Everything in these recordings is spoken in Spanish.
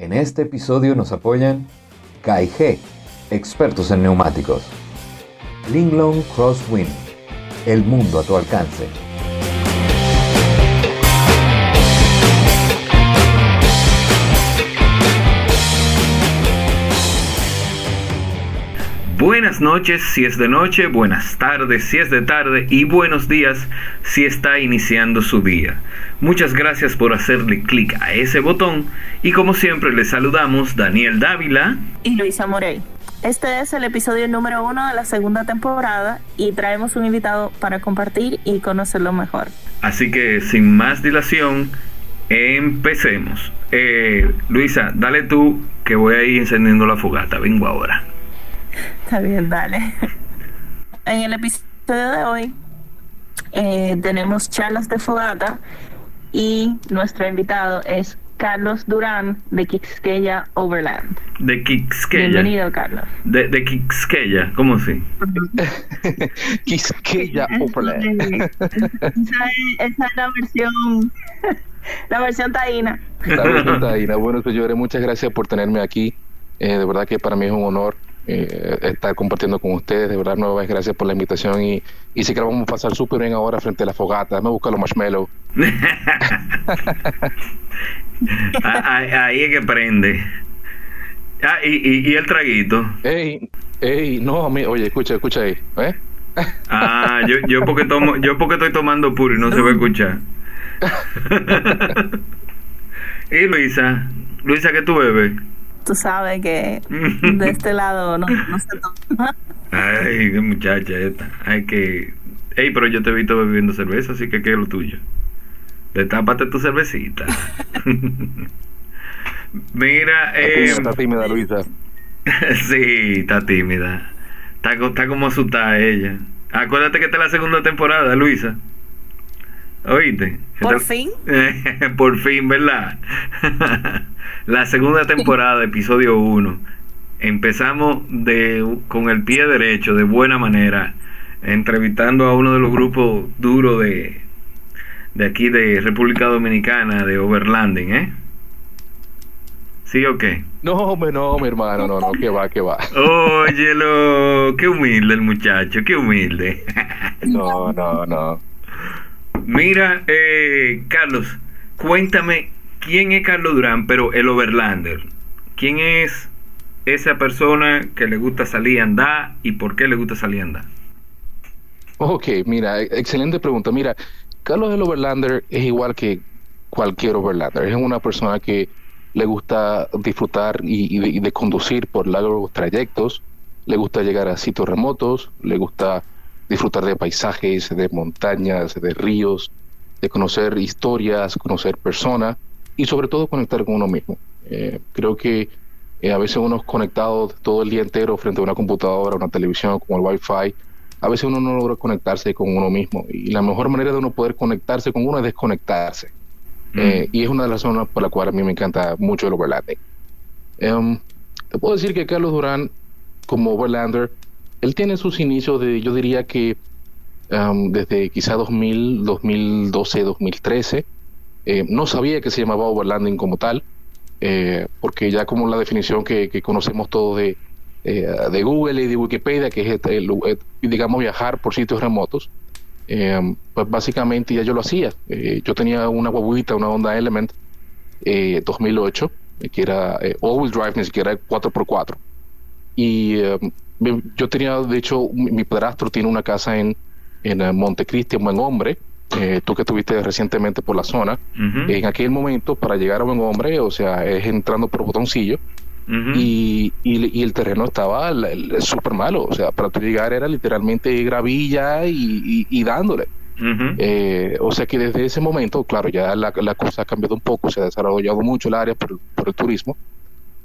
En este episodio nos apoyan KIG, expertos en neumáticos. Linglong Crosswind, el mundo a tu alcance. Buenas noches si es de noche, buenas tardes si es de tarde y buenos días si está iniciando su día. Muchas gracias por hacerle clic a ese botón y como siempre les saludamos Daniel Dávila y Luisa Morey. Este es el episodio número uno de la segunda temporada y traemos un invitado para compartir y conocerlo mejor. Así que sin más dilación, empecemos. Eh, Luisa, dale tú que voy a ir encendiendo la fogata, vengo ahora. Está bien, dale. En el episodio de hoy eh, tenemos charlas de fogata y nuestro invitado es Carlos Durán de Quisqueya Overland. De Quisqueya. Bienvenido, Carlos. De, de Quisqueya, ¿cómo así? Quisqueya Overland. Esa es, esa es la versión, la versión taína. La versión taína. Bueno, señores, muchas gracias por tenerme aquí. Eh, de verdad que para mí es un honor eh, estar compartiendo con ustedes. De verdad, nuevas gracias por la invitación y, y sí que la vamos a pasar súper bien ahora frente a la fogata. Me busca los marshmallows. ahí, ahí, es que prende. Ah, y, y, y, el traguito. Ey, ey, no, mi, oye, escucha, escucha ahí. ¿eh? Ah, yo, yo porque tomo, yo porque estoy tomando puro y no se va a escuchar. y Luisa, Luisa, ¿qué tú bebes? Tú sabes que de este lado no, no se toma. Ay, qué muchacha esta. Hay que. Ey, pero yo te he visto bebiendo cerveza, así que ¿qué es lo tuyo? Destápate tu cervecita. Mira, eh. Está tímida, Luisa. sí, está tímida. Está, está como asustada ella. Acuérdate que esta es la segunda temporada, Luisa. ¿Oíste? Por fin. Por fin, ¿verdad? la segunda temporada, episodio 1. Empezamos de, con el pie derecho, de buena manera, entrevistando a uno de los grupos duros de, de aquí de República Dominicana, de Overlanding, ¿eh? ¿Sí o qué? No, hombre, no, mi hermano, no, no, que va, que va. Óyelo, qué humilde el muchacho, qué humilde. no, no, no. Mira, eh, Carlos, cuéntame quién es Carlos Durán, pero el Overlander. ¿Quién es esa persona que le gusta salir a andar y por qué le gusta salir a andar? Ok, mira, excelente pregunta. Mira, Carlos el Overlander es igual que cualquier Overlander. Es una persona que le gusta disfrutar y, y, de, y de conducir por largos trayectos, le gusta llegar a sitios remotos, le gusta disfrutar de paisajes, de montañas, de ríos, de conocer historias, conocer personas y sobre todo conectar con uno mismo. Eh, creo que eh, a veces uno es conectado todo el día entero frente a una computadora, una televisión, con el Wi-Fi. A veces uno no logra conectarse con uno mismo y la mejor manera de uno poder conectarse con uno es desconectarse. Mm. Eh, y es una de las razones por las cuales a mí me encanta mucho el overlanding. Um, te puedo decir que Carlos Durán, como overlander, él tiene sus inicios de, yo diría que um, desde quizá 2000, 2012, 2013. Eh, no sabía que se llamaba overlanding como tal, eh, porque ya como la definición que, conocemos todos de, eh, de Google y de Wikipedia, que es, el, el, digamos, viajar por sitios remotos, eh, pues básicamente ya yo lo hacía. yo tenía una guaguita, una Honda Element 2008, que era all-wheel drive, ni siquiera 4x4. Y yo tenía, de hecho, mi, mi padrastro tiene una casa en, en Montecristi, un buen hombre, eh, tú que estuviste recientemente por la zona, uh -huh. en aquel momento para llegar a buen hombre, o sea, es entrando por botoncillo, uh -huh. y, y, y, el terreno estaba súper malo, o sea, para tú llegar era literalmente gravilla y, y dándole. Uh -huh. eh, o sea que desde ese momento, claro, ya la, la, cosa ha cambiado un poco, se ha desarrollado mucho el área por, por el turismo,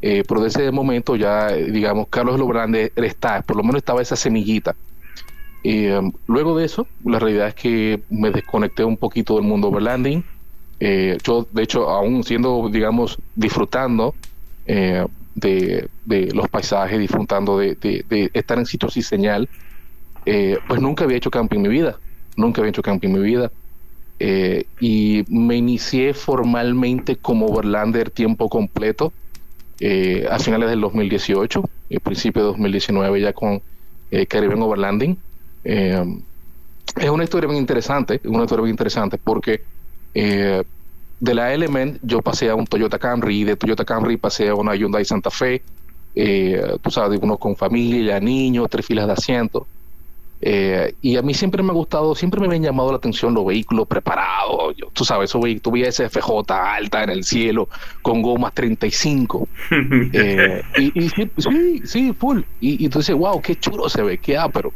eh, pero desde ese momento ya, digamos, Carlos Lobrande está, por lo menos estaba esa semillita. Eh, luego de eso, la realidad es que me desconecté un poquito del mundo overlanding. Eh, yo, de hecho, aún siendo, digamos, disfrutando eh, de, de, los paisajes, disfrutando de, de, de, estar en sitios sin señal, eh, pues nunca había hecho camping en mi vida. Nunca había hecho camping en mi vida. Eh, y me inicié formalmente como overlander tiempo completo eh, a finales del 2018, el principio de 2019 ya con eh, Caribbean Overlanding. Eh, es una historia muy interesante, es una historia muy interesante porque eh, de la Element yo pasé a un Toyota Camry de Toyota Camry pasé a una Hyundai Santa Fe, eh, tú sabes, uno con familia, niños, tres filas de asientos. Eh, y a mí siempre me ha gustado, siempre me han llamado la atención los vehículos preparados. Yo, tú sabes, esos vehículos, tuve ese FJ alta en el cielo con gomas 35. Eh, y, y sí, sí, full. Y, y tú dices, wow, qué chulo se ve, qué ápero.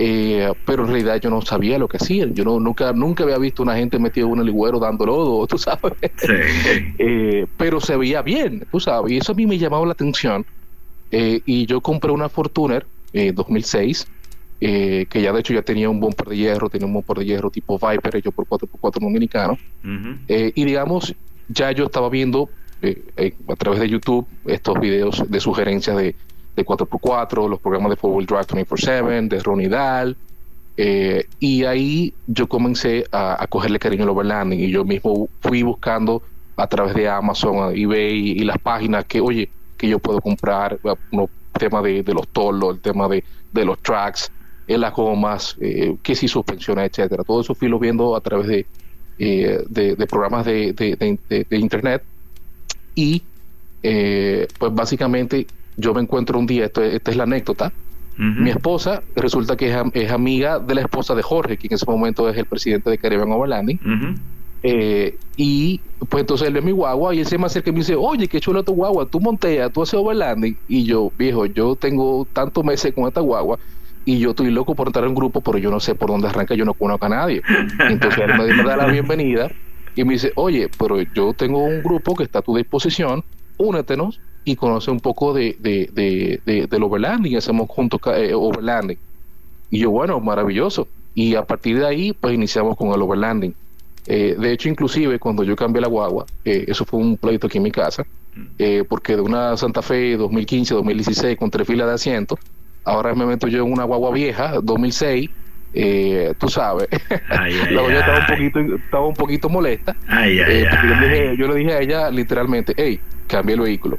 Eh, pero en realidad yo no sabía lo que hacían. Yo no, nunca, nunca había visto una gente metida en un ligüero dando lodo, tú sabes. Sí. Eh, pero se veía bien, tú sabes. Y eso a mí me llamaba la atención. Eh, y yo compré una Fortuner eh, 2006, eh, que ya de hecho ya tenía un bumper de hierro, tenía un bumper de hierro tipo Viper hecho por 4x4 dominicano. Eh, y digamos, ya yo estaba viendo eh, eh, a través de YouTube estos videos de sugerencias de, de 4x4, los programas de Four Wheel Drive 24-7, de Ronnie Dahl. y ahí yo comencé a, a cogerle cariño al overlanding y yo mismo fui buscando a través de Amazon, eBay y, las páginas que, oye, que yo puedo comprar, el tema de, de los tolos, el tema de, de los tracks, en las gomas, eh, que si suspensiones, etcétera. Todo eso fui lo viendo a través de, eh, de, de programas de, de- internet. Y eh, pues básicamente yo me encuentro un día, esto, esta es la anécdota, mi esposa resulta que es, es amiga de la esposa de Jorge, que en ese momento es el presidente de Caribbean Overlanding, eh, y pues entonces él ve mi guagua y él se me acerca y me dice, oye, qué chulo tu guagua, tú monteas, tú haces overlanding. Y yo, viejo, yo tengo tantos meses con esta guagua y yo estoy loco por entrar en un grupo, pero yo no sé por dónde arranca, yo no conozco a nadie. Entonces él me, da la bienvenida y me dice, oye, pero yo tengo un grupo que está a tu disposición, únetenos y conoce un poco de, de, de, de- del overlanding, hacemos juntos eh, overlanding. Y yo, bueno, maravilloso. Y a partir de ahí, pues iniciamos con el overlanding. Eh, de hecho, inclusive cuando yo cambié la guagua, eh, eso fue un pleito aquí en mi casa, eh, porque de una Santa Fe 2015, 2016 con tres filas de asientos, ahora me meto yo en una guagua vieja, 2006, eh, tú sabes, Ay, ay, la guagua estaba un poquito, estaba un poquito molesta, Ay, ay, eh, porque yo le, dije, yo le dije a ella literalmente, hey, cambie el vehículo.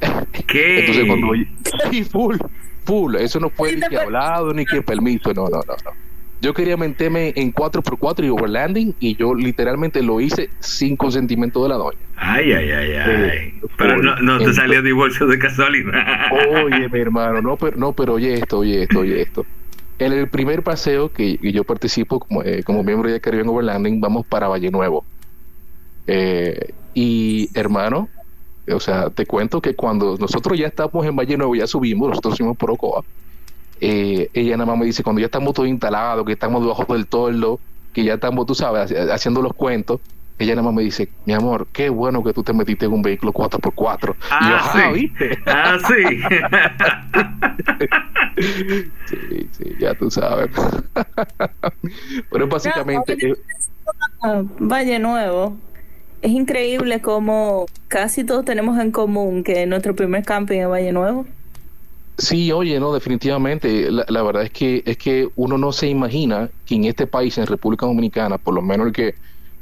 ¿Qué? Entonces cuando sí, full, full, eso no fue Sí, ni que hablado ni que permiso, no, no, no, no. Yo quería meterme en 4x4 y overlanding y yo literalmente lo hice sin consentimiento de la doña. Ay, ay, ay, ay. Eh, Pero no, no te salió divorcio de casualidad. Oye, mi hermano, no, pero, no, pero oye esto, oye esto, oye esto. En el primer paseo que, que yo participo como, eh, como miembro de Caribbean Overlanding, vamos para Valle Nuevo. Eh, y hermano, o sea, te cuento que cuando nosotros ya estamos en Valle Nuevo, ya subimos, nosotros subimos por Ocoa, eh, ella nada más me dice, cuando ya estamos todos instalados, que estamos debajo del toldo, que ya estamos, tú sabes, ha- haciendo los cuentos, ella nada más me dice, mi amor, qué bueno que tú te metiste en un vehículo 4x4. Y yo, Ah, "Ajá, sí. ¿viste?". Ah, sí. Sí, sí, ya tú sabes. Pero básicamente, Ya, eh, Ah, Valle Nuevo. Es increíble cómo casi todos tenemos en común que nuestro primer camping es Valle Nuevo. Sí, oye, no, definitivamente. La, verdad es que es que uno no se imagina que en este país, en República Dominicana, por lo menos el que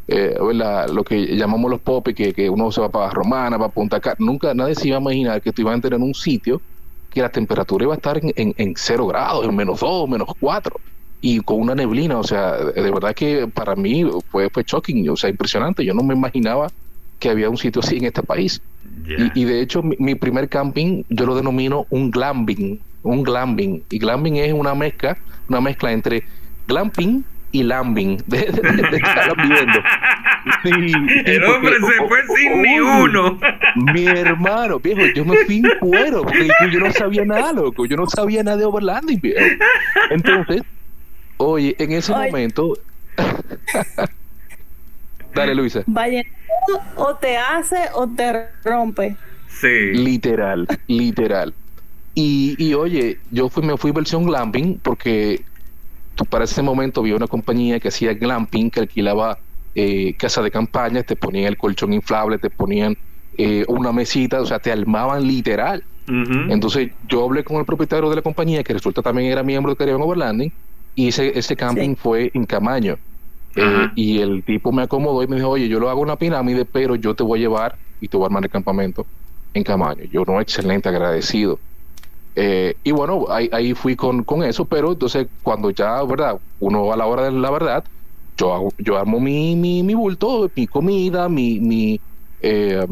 eh, lo que llamamos los popes, que, que uno se va para Romana, para Punta Cana, nunca nadie se iba a imaginar que tú ibas a entrar en un sitio que la temperatura iba a estar en, en, en cero grados, en menos dos, menos cuatro, y con una neblina, o sea, de verdad que para mí fue, fue shocking, o sea, impresionante. Yo no me imaginaba que había un sitio así en este país. Y, y de hecho, mi, mi primer camping yo lo denomino un glamping, un glamping. Y glamping es una mezcla, una mezcla entre glamping y lambing, de, de, de- de estar viviendo. Sí, sí, El porque- hombre se o- fue o- sin ni uno. Mi hermano, viejo, yo me fui en cuero, porque yo no sabía nada, loco, yo no sabía nada de overlanding, viejo. Entonces, oye, en ese momento... Dale, Luisa. Nuevo o te hace o te rompe. Sí. Literal, literal. Y, y oye, yo fui, me fui versión glamping porque tú para ese momento había una compañía que hacía glamping, que alquilaba eh, casa de campaña, te ponían el colchón inflable, te ponían eh, una mesita, o sea, te armaban literal. Entonces yo hablé con el propietario de la compañía, que resulta también era miembro de Caribbean Overlanding, y ese, ese camping Sí. fue en Camaño. Eh, y el tipo me acomodó y me dijo, oye, yo lo hago una pirámide, pero yo te voy a llevar y te voy a armar el campamento en Camaño. Yo no, excelente, agradecido. Eh, y bueno, ahí, ahí fui con, con, eso, pero entonces cuando ya, ¿verdad? Uno a la hora de la verdad, yo, hago, yo armo mi, mi, mi bulto, mi comida, mi, mi, eh,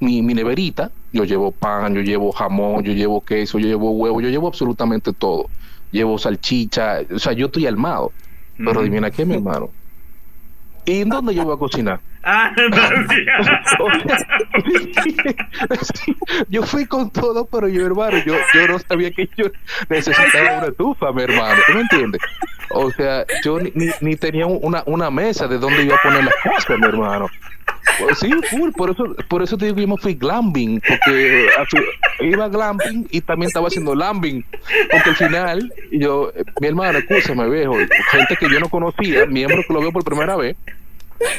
mi, mi, neverita, yo llevo pan, yo llevo jamón, yo llevo queso, yo llevo huevo, yo llevo absolutamente todo. Llevo salchicha, o sea, yo estoy armado. Pero adivina qué, mi hermano. ¿Y en dónde yo voy a cocinar? Ah, yo fui con todo, pero yo, hermano, yo, yo no sabía que yo necesitaba una estufa, mi hermano. ¿Tú me entiendes? O sea, yo ni, ni tenía una, una mesa de donde iba a poner las cosas, mi hermano. Pues sí, full, por eso, por eso te digo que yo me fui glamping, porque iba glamping y también estaba haciendo lambing, porque al final, yo, mi hermano, escúchame, viejo, gente que yo no conocía, miembro que lo veo por primera vez,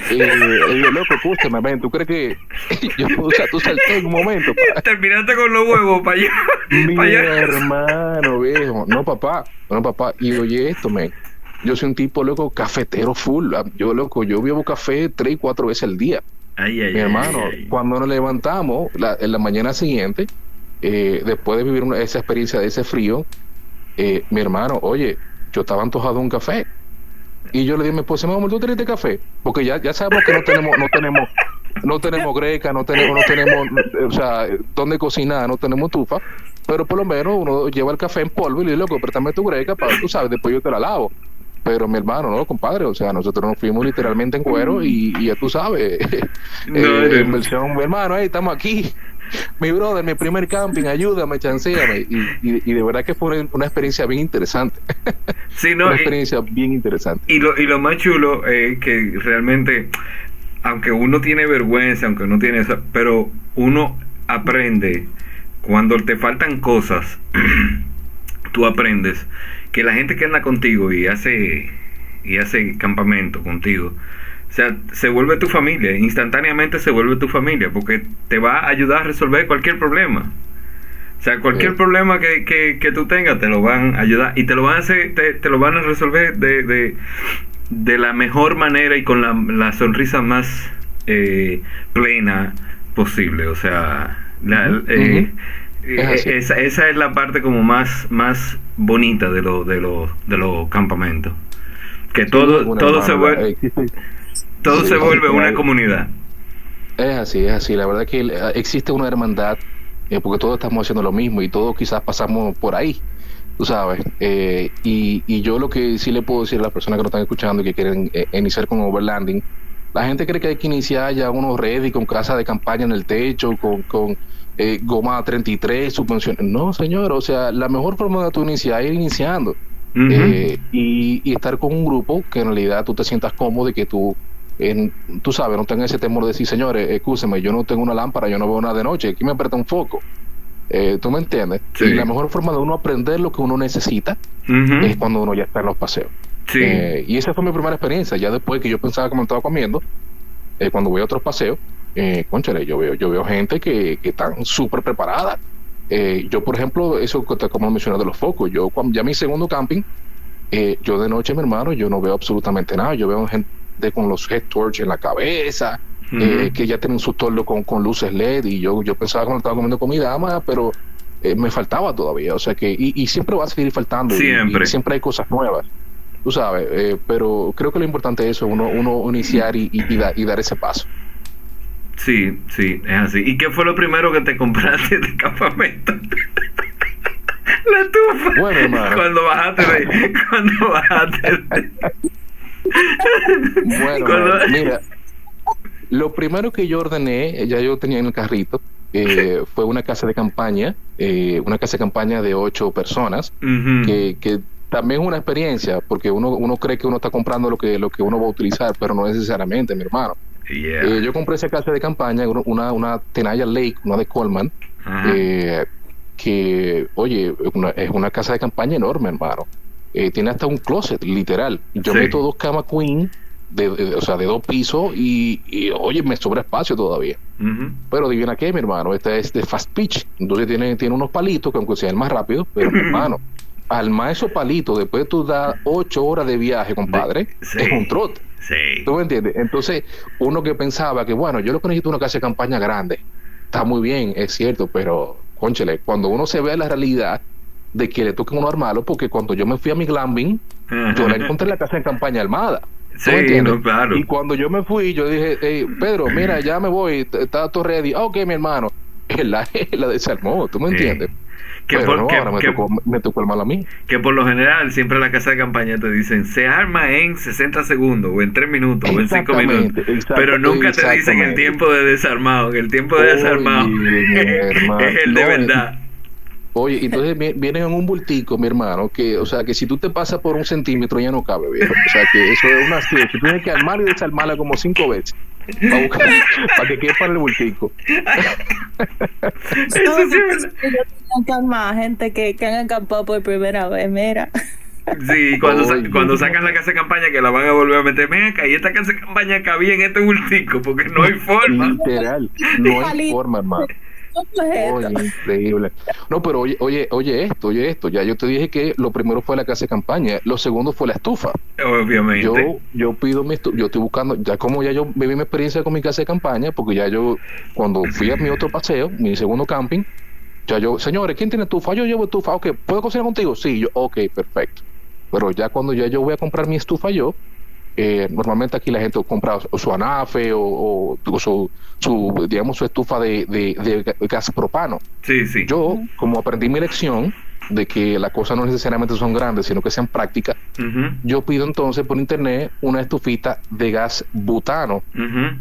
y, yo, loco, escúchame, ven, ¿tú crees que yo puedo usar tu salté en un momento? Terminaste con los huevos para allá. Mi hermano, viejo, no papá, no papá, y oye esto, men, yo soy un tipo, loco, cafetero full, yo, loco, yo bebo café tres y cuatro veces al día mi hermano, cuando nos levantamos en la mañana siguiente, eh, después de vivir esa experiencia de ese frío, eh, mi hermano, oye, yo estaba antojado de un café. Y yo le dije, pues, amor, ¿tú tienes café? Porque ya, ya sabemos que no tenemos, no tenemos, no tenemos greca, no tenemos, no tenemos, o sea, dónde cocinar, no tenemos tufa, pero por lo menos uno lleva el café en polvo y le dice, loco, préstame tu greca para, tú sabes, después yo te la lavo. Pero mi hermano, no, compadre, o sea, nosotros nos fuimos literalmente en cuero y, ya tú sabes, eh, en versión, mi hermano, ahí estamos aquí, mi brother, mi primer camping, ayúdame, chanceame. Y, y, de verdad que fue una experiencia bien interesante. Sí, no, una experiencia bien interesante. Y lo, y lo más chulo es que realmente, aunque uno tiene vergüenza, aunque uno tiene eso, pero uno aprende cuando te faltan cosas, tú aprendes que la gente que anda contigo y hace y hace campamento contigo, o sea, se vuelve tu familia, instantáneamente se vuelve tu familia, porque te va a ayudar a resolver cualquier problema. O sea, cualquier problema que, que, tú tengas te lo van a ayudar y te lo van a hacer, te, lo van a resolver de, de, de, la mejor manera y con la, la sonrisa más eh, plena posible. O sea, la, eh, eh, esa, esa, es la parte como más, más bonita de los de los de los campamentos. Que todo, todo se vuelve todo se vuelve una comunidad. Es así, es así. La verdad que eh, existe una hermandad eh, porque todos estamos haciendo lo mismo y todos quizás pasamos por ahí, tú sabes. y, y yo lo que sí le puedo decir a las personas que nos están escuchando y que quieren iniciar con overlanding, la gente cree que hay que iniciar ya unos ready con casa de campaña en el techo, con, con eh, goma 33, subvenciones. No, señor, o sea, la mejor forma de tu iniciar es ir iniciando. Eh, y, estar con un grupo que en realidad tú te sientas cómodo y que tú, en, tú sabes, no tengas ese temor de decir, señores, escúcheme, yo no tengo una lámpara, yo no veo nada de noche, aquí me aprieta un foco. Eh, ¿Tú me entiendes? Y la mejor forma de uno aprender lo que uno necesita es cuando uno ya está en los paseos. y esa fue mi primera experiencia. Ya después que yo pensaba que me estaba comiendo, cuando voy a otros paseos, eh, conchale, yo veo, yo veo gente que, que están súper preparada. Eh, yo, por ejemplo, eso como mencioné de los focos, yo cuando ya mi segundo camping, eh, yo de noche, mi hermano, yo no veo absolutamente nada. Yo veo gente con los head torch en la cabeza, eh, que ya tienen su torno con, con luces LED, y yo, yo pensaba cuando estaba comiendo comida, ama, pero me faltaba todavía. O sea que, y, siempre va a seguir faltando. Siempre. siempre hay cosas nuevas. Tú sabes, pero creo que lo importante es eso, uno, uno iniciar y, y, y dar ese paso. Sí, sí, es así. ¿Y qué fue lo primero que te compraste de campamento? La tufa. Bueno, hermano. Cuando bajaste de Cuando bajaste de... Bueno, mira. Lo primero que yo ordené, ya yo tenía en el carrito, eh, fue una casa de campaña, eh, una casa de campaña de ocho personas, que, que también es una experiencia, porque uno, uno cree que uno está comprando lo que, lo que uno va a utilizar, pero no necesariamente, mi hermano. Eh, yo compré esa casa de campaña, una, una Tenaya Lake, una de Coleman, eh, que, oye, es una casa de campaña enorme, hermano. Eh, tiene hasta un closet, literal. Yo meto dos camas queen, de, o sea, de dos pisos y, oye, me sobra espacio todavía. Pero adivina qué, mi hermano, esta es de fast pitch. Entonces tiene, tiene unos palitos que aunque sean más rápido, pero mi hermano, al más esos palitos, después de tú das ocho horas de viaje, compadre, es un trote. Sí. ¿Tú me entiendes? Entonces, uno que pensaba que, bueno, yo lo que necesito una casa de campaña grande. está muy bien, es cierto, pero, conchele, cuando uno se ve la realidad de que le toca uno armarlo, porque cuando yo me fui a mi glamping, yo la encontré en la casa en campaña armada. Sí, claro. Y cuando yo me fui, yo dije, hey, Pedro, mira, ya me voy, está todo ready. Ah, ok, mi hermano. Él la, la desarmó, ¿tú me Sí. entiendes? Que Pero por- no, que- ahora me, que- tocó, me tocó el mal a mí. Que por lo general siempre en la casa de campaña te dicen se arma en 60 segundos o en 3 minutos o en 5 Exactamente, minutos. pero nunca te dicen el tiempo de desarmado, que el tiempo de desarmado es el de no, verdad. Oye, entonces vi- vienen en un bultico, mi hermano, que, o sea, que si tú te pasas por un centímetro ya no cabe, viejo. O sea, que eso es una. Tú tienes que armar y desarmarla como cinco veces para, buscar, para que quepa el bultico. Armar gente que, que han acampado por primera vez, mira. Sí, cuando, sa- cuando sacan la casa de campaña que la van a volver a meter, ven acá, y esta casa de campaña cabía en este bultico, porque no hay forma. Literal. No hay forma, hermano. Increíble. No, pero oye, oye, oye esto, oye esto. Ya yo te dije que lo primero fue la casa de campaña, lo segundo fue la estufa. Obviamente. Yo, yo pido mi estufa, yo estoy buscando, ya como ya yo viví mi experiencia con mi casa de campaña, porque ya yo, cuando fui a mi otro paseo, mi segundo camping, ya yo, señores, ¿quién tiene estufa? Yo llevo estufa, ok, ¿puedo cocinar contigo? Sí, yo, ok, perfecto. Pero ya cuando ya yo voy a comprar mi estufa yo, eh, normalmente aquí la gente compra su anafe o, o- o su, su, digamos, su estufa de, de, de gas propano. Sí, sí. Yo, como aprendí mi lección de que las cosas no necesariamente son grandes, sino que sean prácticas, yo pido entonces por internet una estufita de gas butano.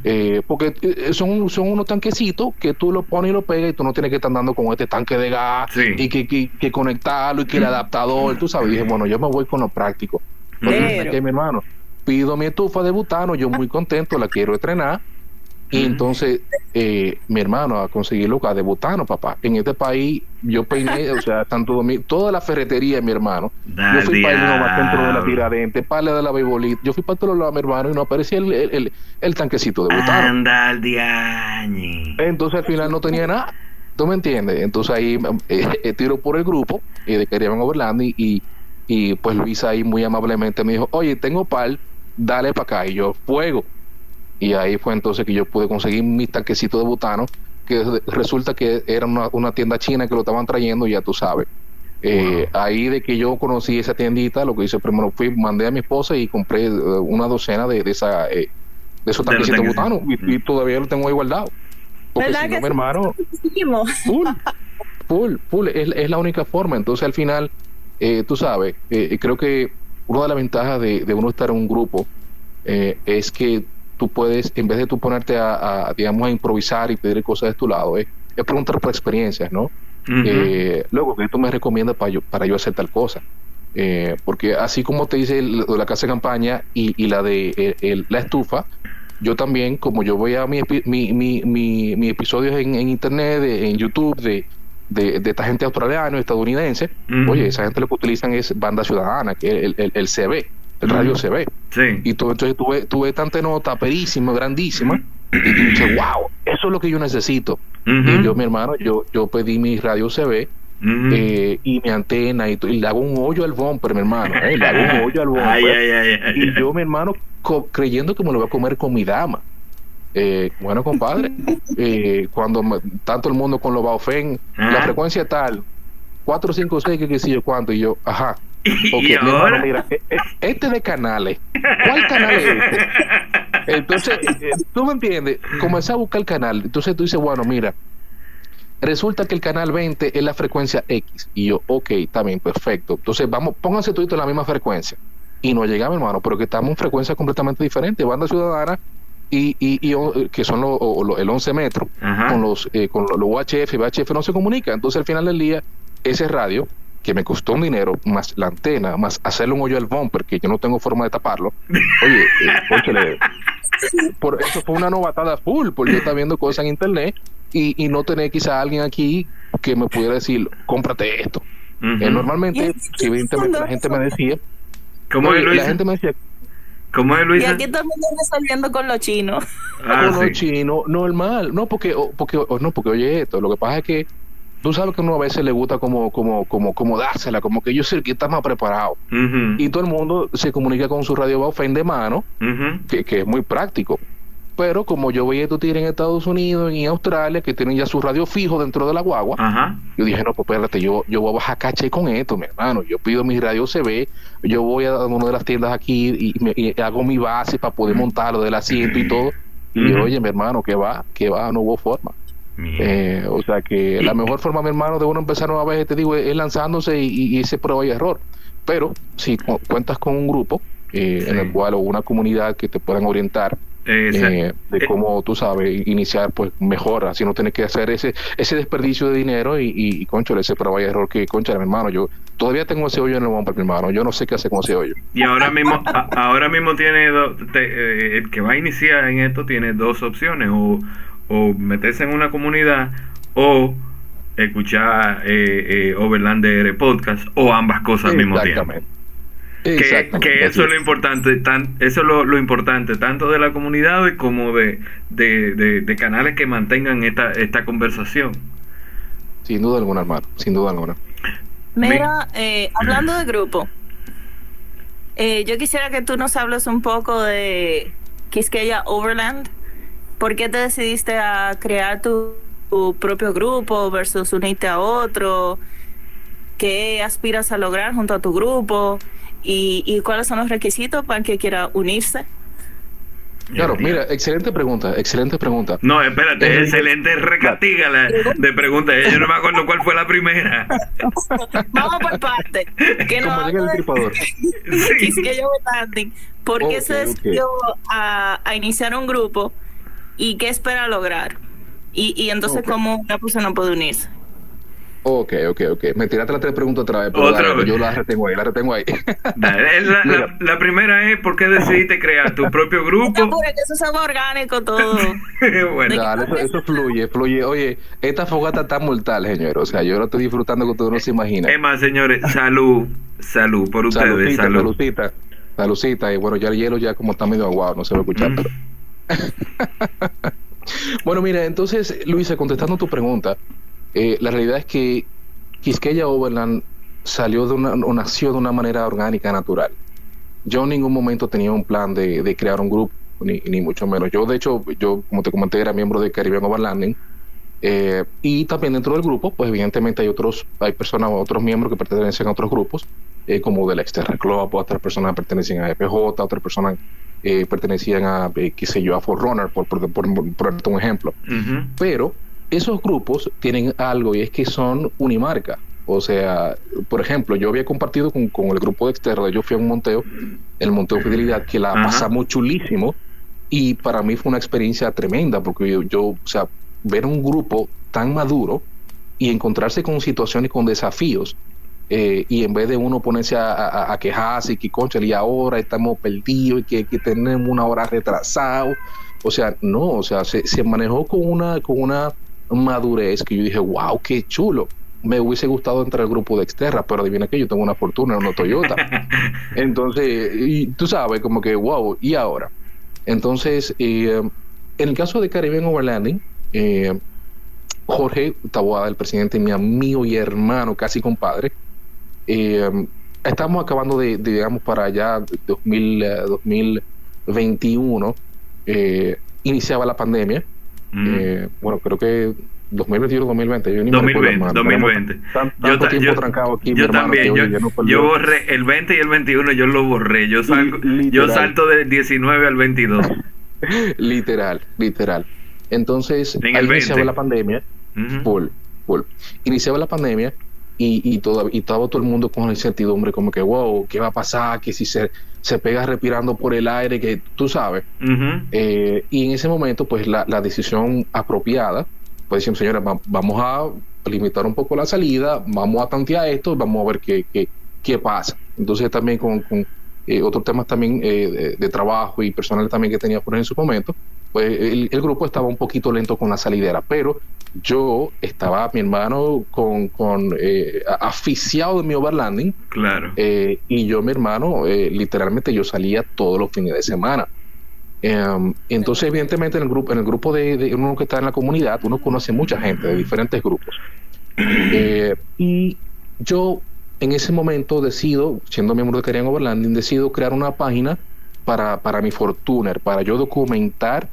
eh, porque eh, son, son unos tanquecitos que tú lo pones y lo pegas y tú no tienes que estar andando con este tanque de gas Sí. y que, que, que conectarlo y que el adaptador, tú sabes. Y dije, bueno, yo me voy con lo práctico. Pero- que mi hermano, pido mi estufa de butano, yo muy contento, la quiero estrenar. Y entonces, eh, mi hermano, a conseguir loca de butano, papá. En este país, yo peiné, o sea, tanto domi- toda la ferretería, mi hermano. yo fui para el Nova Centro de la diablo. Tiradentes, para la de la Beibolita. Yo fui para todos lados, mi hermano, y no aparecía el, el, el- el tanquecito de butano. Anda al. Entonces, al final no tenía nada. ¿Tú me entiendes? Entonces ahí eh, eh, tiro por el grupo eh, de Querían Overland y, y, y, pues Luisa ahí muy amablemente me dijo, oye, tengo pal, dale para acá. Y yo, fuego. Y ahí fue entonces que yo pude conseguir mi tanquecito de butano, que resulta que era una, una tienda china que lo estaban trayendo, ya tú sabes. Eh, Ahí de que yo conocí esa tiendita, lo que hice primero fui, mandé a mi esposa y compré eh, una docena de, de esa... eh, de esos tanquecitos de butano y, y todavía lo tengo ahí guardado. Porque ¿Verdad si no, que mi hermano, full, full, full, es, es la única forma. Entonces, al final, eh, tú sabes, eh, creo que una de las ventajas de, de uno estar en un grupo eh, es que tú puedes, en vez de tú ponerte a, a, digamos, a improvisar y pedir cosas de tu lado, es preguntar por experiencias, ¿no? Eh, luego, que tú me recomiendas para yo, para yo hacer tal cosa. Eh, porque así como te dice el- la casa de campaña y, y la de el- el- la estufa, yo también, como yo voy a mi, epi- mi, mi, mi, mi episodios en, en internet, de- en YouTube, de, de, de esta gente australiana, estadounidense, Ujú. oye, esa gente lo que utilizan es banda ciudadana, que es el, el, el CB, el radio. CB. Sí. Y tú, entonces tuve, tuve tanta nota perísima, grandísima, y dije, wow, eso es lo que yo necesito. Y yo, mi hermano, yo, yo pedí mi radio CB eh, y mi antena y, y le hago un hoyo al bumper, mi hermano. eh, le hago un hoyo al bumper. Ay, ay, ay, ay, y yo, mi hermano, creyendo que me lo voy a comer con mi dama. Eh, bueno, compadre, eh, cuando me- tanto el mundo con los Baofen, Ajá. la frecuencia tal, 4, 5, 6, que qué sé yo cuánto, y yo, ajá. Ok, ¿Y ahora? mira, eh, eh, este de canales, ¿cuál canal es este? Entonces, eh, tú me entiendes, comencé a buscar el canal, entonces tú dices, bueno, mira, resulta que el canal 20 es la frecuencia X, y yo, ok, también, perfecto, entonces vamos, pónganse todos en la misma frecuencia, y no llegamos, hermano, pero que estamos en frecuencias completamente diferentes, banda ciudadana, y, y, que son los- el 11 metros, Ajá. con los eh, con los UHF y VHF no se comunica. Entonces, al final del día, ese radio, que me costó un dinero, más la antena, más hacerle un hoyo al bumper, que yo no tengo forma de taparlo, oye, eh, cónchale, por eso fue una novatada full, porque yo estaba viendo cosas en internet y, y no tener quizá alguien aquí que me pudiera decir, cómprate esto. Eh, normalmente, evidentemente la gente me decía, ¿Cómo la gente me decía, ¿Cómo es, Y aquí todo el mundo resolviendo con los chinos. Ah, no, sí. chino, normal. No, porque, o- porque, o no, porque oye esto, lo que pasa es que tú sabes que uno a veces le gusta como, como, como, como dársela, como que yo sé que está más preparado. Y todo el mundo se comunica con su radio Baufén de mano, que es muy práctico. Pero como yo veía estos tigres en Estados Unidos y en Australia, que tienen ya su radio fijo dentro de la guagua, Ajá. yo dije, no, pues espérate, yo, yo voy a bajar caché con esto, mi hermano. Yo pido mi radio CB, yo voy a una de las tiendas aquí y, me- y hago mi base para poder montarlo del asiento y todo. Y oye, mi hermano, que va, que va, no hubo forma. Eh, o sea que la mejor forma, mi hermano, de uno empezar nueva vez, te digo, es lanzándose y, y ese prueba y error. Pero si cu- cuentas con un grupo eh, en el cual o una comunidad que te puedan orientar eh, de eh, cómo tú sabes iniciar, pues mejor, así no tienes que hacer ese ese desperdicio de dinero y, y, y conchale, ese prueba y error que, conchale, mi hermano, yo todavía tengo ese hoyo en el bumper, mi hermano, yo no sé qué hacer con ese hoyo. Y ahora mismo, a- ahora mismo tiene do- te- eh, el que va a iniciar en esto tiene dos opciones, o, o meterse en una comunidad o escuchar eh, eh, Overlander podcast o ambas cosas al mismo tiempo. Que, eso es lo importante, tan, eso es lo, lo importante, tanto de la comunidad como de, de, de- de canales que mantengan esta, esta conversación. Sin duda alguna, hermano, sin duda alguna. Mira, eh, hablando de grupo, eh, yo quisiera que tú nos hables un poco de Quisqueya Overland. ¿Por qué te decidiste a crear tu, tu propio grupo versus unirte a otro? ¿Qué aspiras a lograr junto a tu grupo? ¿Y, y cuáles son los requisitos para que quiera unirse? Claro, mira, excelente pregunta, excelente pregunta. No, espérate, Eh, excelente recastiga la- de preguntas. Yo no me acuerdo cuál fue la primera. Vamos por parte. Que no Como llega el tripador. Sí. Quisqueya Overlanding. ¿Por qué se decidió a, a iniciar un grupo y qué espera lograr? Y, y entonces, Ok. ¿cómo una persona puede unirse? Ok, ok, ok. Me tiraste las tres preguntas otra vez, pero Otra dale, vez. yo las retengo ahí, las retengo ahí. Dale, La, la- la primera es por qué decidiste crear tu propio No grupo. apures, que eso se orgánico todo. bueno, Dale, eso, eso fluye, fluye. Oye, esta fogata está mortal, señor. O sea, yo lo estoy disfrutando que tú no se imagina. es más, señores, salud, salud por ustedes, Saludcita, salud. saludcita. Saludcita. Y bueno, ya el hielo ya como está medio aguado, no se va a escuchar, Mm. pero... Bueno, mira, entonces, Luisa, contestando tu pregunta, eh, la realidad es que Quisqueya Overland salió de una, o nació de una manera orgánica, natural. Yo en ningún momento tenía un plan de, de crear un grupo, ni, ni mucho menos. Yo, de hecho, yo, como te comenté, era miembro de Caribbean Overlanding. eh, y también dentro del grupo, pues evidentemente hay otros, hay personas, otros miembros que pertenecen a otros grupos, eh, como del Exterra Club, otras personas pertenecen a EPJ, otras personas eh, pertenecían a, eh, qué sé yo, a Forerunner, por, por, por, por ponerte un ejemplo. Pero esos grupos tienen algo y es que son unimarca. O sea, por ejemplo, yo había compartido con, con el grupo de Exterra, yo fui a un monteo, el Monteo Fidelidad, que la Ajá. pasamos chulísimo y para mí fue una experiencia tremenda porque yo, yo, o sea, ver un grupo tan maduro y encontrarse con situaciones, con desafíos, eh, y en vez de uno ponerse a, a- a quejarse y que concha, y ahora estamos perdidos y que, que tenemos una hora retrasado, o sea, no, o sea, se, se manejó con una, con una madurez que yo dije, wow, qué chulo. Me hubiese gustado entrar al grupo de Exterra, pero adivina que yo tengo una fortuna, una Toyota. Entonces, y tú sabes, como que, wow, ¿y ahora? Entonces, eh, en el caso de Caribbean Overlanding, eh, Jorge Taboada, el presidente, mi amigo y hermano, casi compadre, eh, estamos acabando de, de, digamos, para allá, 2000, eh, 2021, eh, iniciaba la pandemia. Mm. Eh, bueno, creo que 2021, 2020, yo ni me 2020, recuerdo, hermano. 2020. Tenemos tan- Yo ta- yo- trancado aquí, Yo hermano, también, yo, ya no yo borré el 20 y el 21, yo lo borré. Yo salgo, yo salto del 19 al 22. literal, literal. Entonces, En ahí el 20. iniciaba la pandemia, Ujú. full, full. Iniciaba la pandemia y, y, todo, y estaba todo el mundo con la incertidumbre, como que, wow, ¿qué va a pasar? Que si se, se pega respirando por el aire, que tú sabes. Eh, y en ese momento, pues la, la decisión apropiada, pues decimos, señores, va- vamos a limitar un poco la salida, vamos a tantear esto, vamos a ver qué, qué, qué pasa. Entonces también con, con, eh, otros temas también eh, de, de trabajo y personal también que tenía por en su momento, pues el, el grupo estaba un poquito lento con la salidera, pero yo estaba, mi hermano, con, con eh, aficiado de mi overlanding, Claro. y yo, mi hermano, literalmente yo salía todos los fines de semana. Em, entonces, evidentemente, en el grupo, en el grupo de, de uno que está en la comunidad, uno conoce mucha gente de diferentes grupos. Y yo, en ese momento, decido, siendo miembro de Carian Overlanding, decido crear una página para, para mi Fortuner, para yo documentar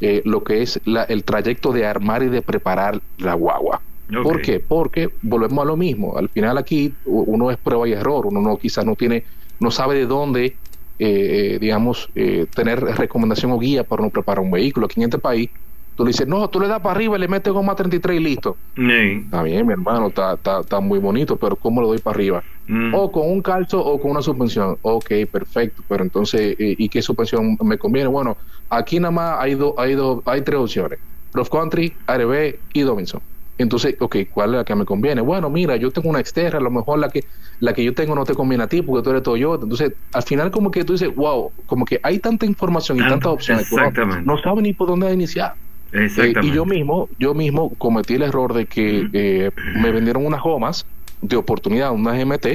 eh, lo que es la, el trayecto de armar y de preparar la guagua. ¿Por qué? Porque volvemos a lo mismo. Al final aquí uno es prueba y error. Uno no quizás no tiene, no sabe de dónde, eh, eh, digamos, tener recomendación o guía para no preparar un vehículo. Aquí en este país Tú le dices, no, tú le das para arriba y le metes goma 33 y listo. Está bien, mi hermano, está, está, está, muy bonito, pero ¿cómo lo doy para arriba? Mm. O con un calzo o con una suspensión. Ok, perfecto, pero entonces, eh, ¿y qué suspensión me conviene? Bueno, aquí nada más hay, hay, hay tres opciones. Cross Country, ARB y Dobinson. Entonces, ok, ¿cuál es la que me conviene? Bueno, mira, yo tengo una externa, a lo mejor la que, la que yo tengo no te conviene a ti porque tú eres todo yo. Entonces, al final como que tú dices, wow, como que hay tanta información y tantas opciones, no, no sabes ni por dónde iniciar. Eh, y yo mismo, yo mismo cometí el error de que eh, me vendieron unas gomas de oportunidad, unas MT,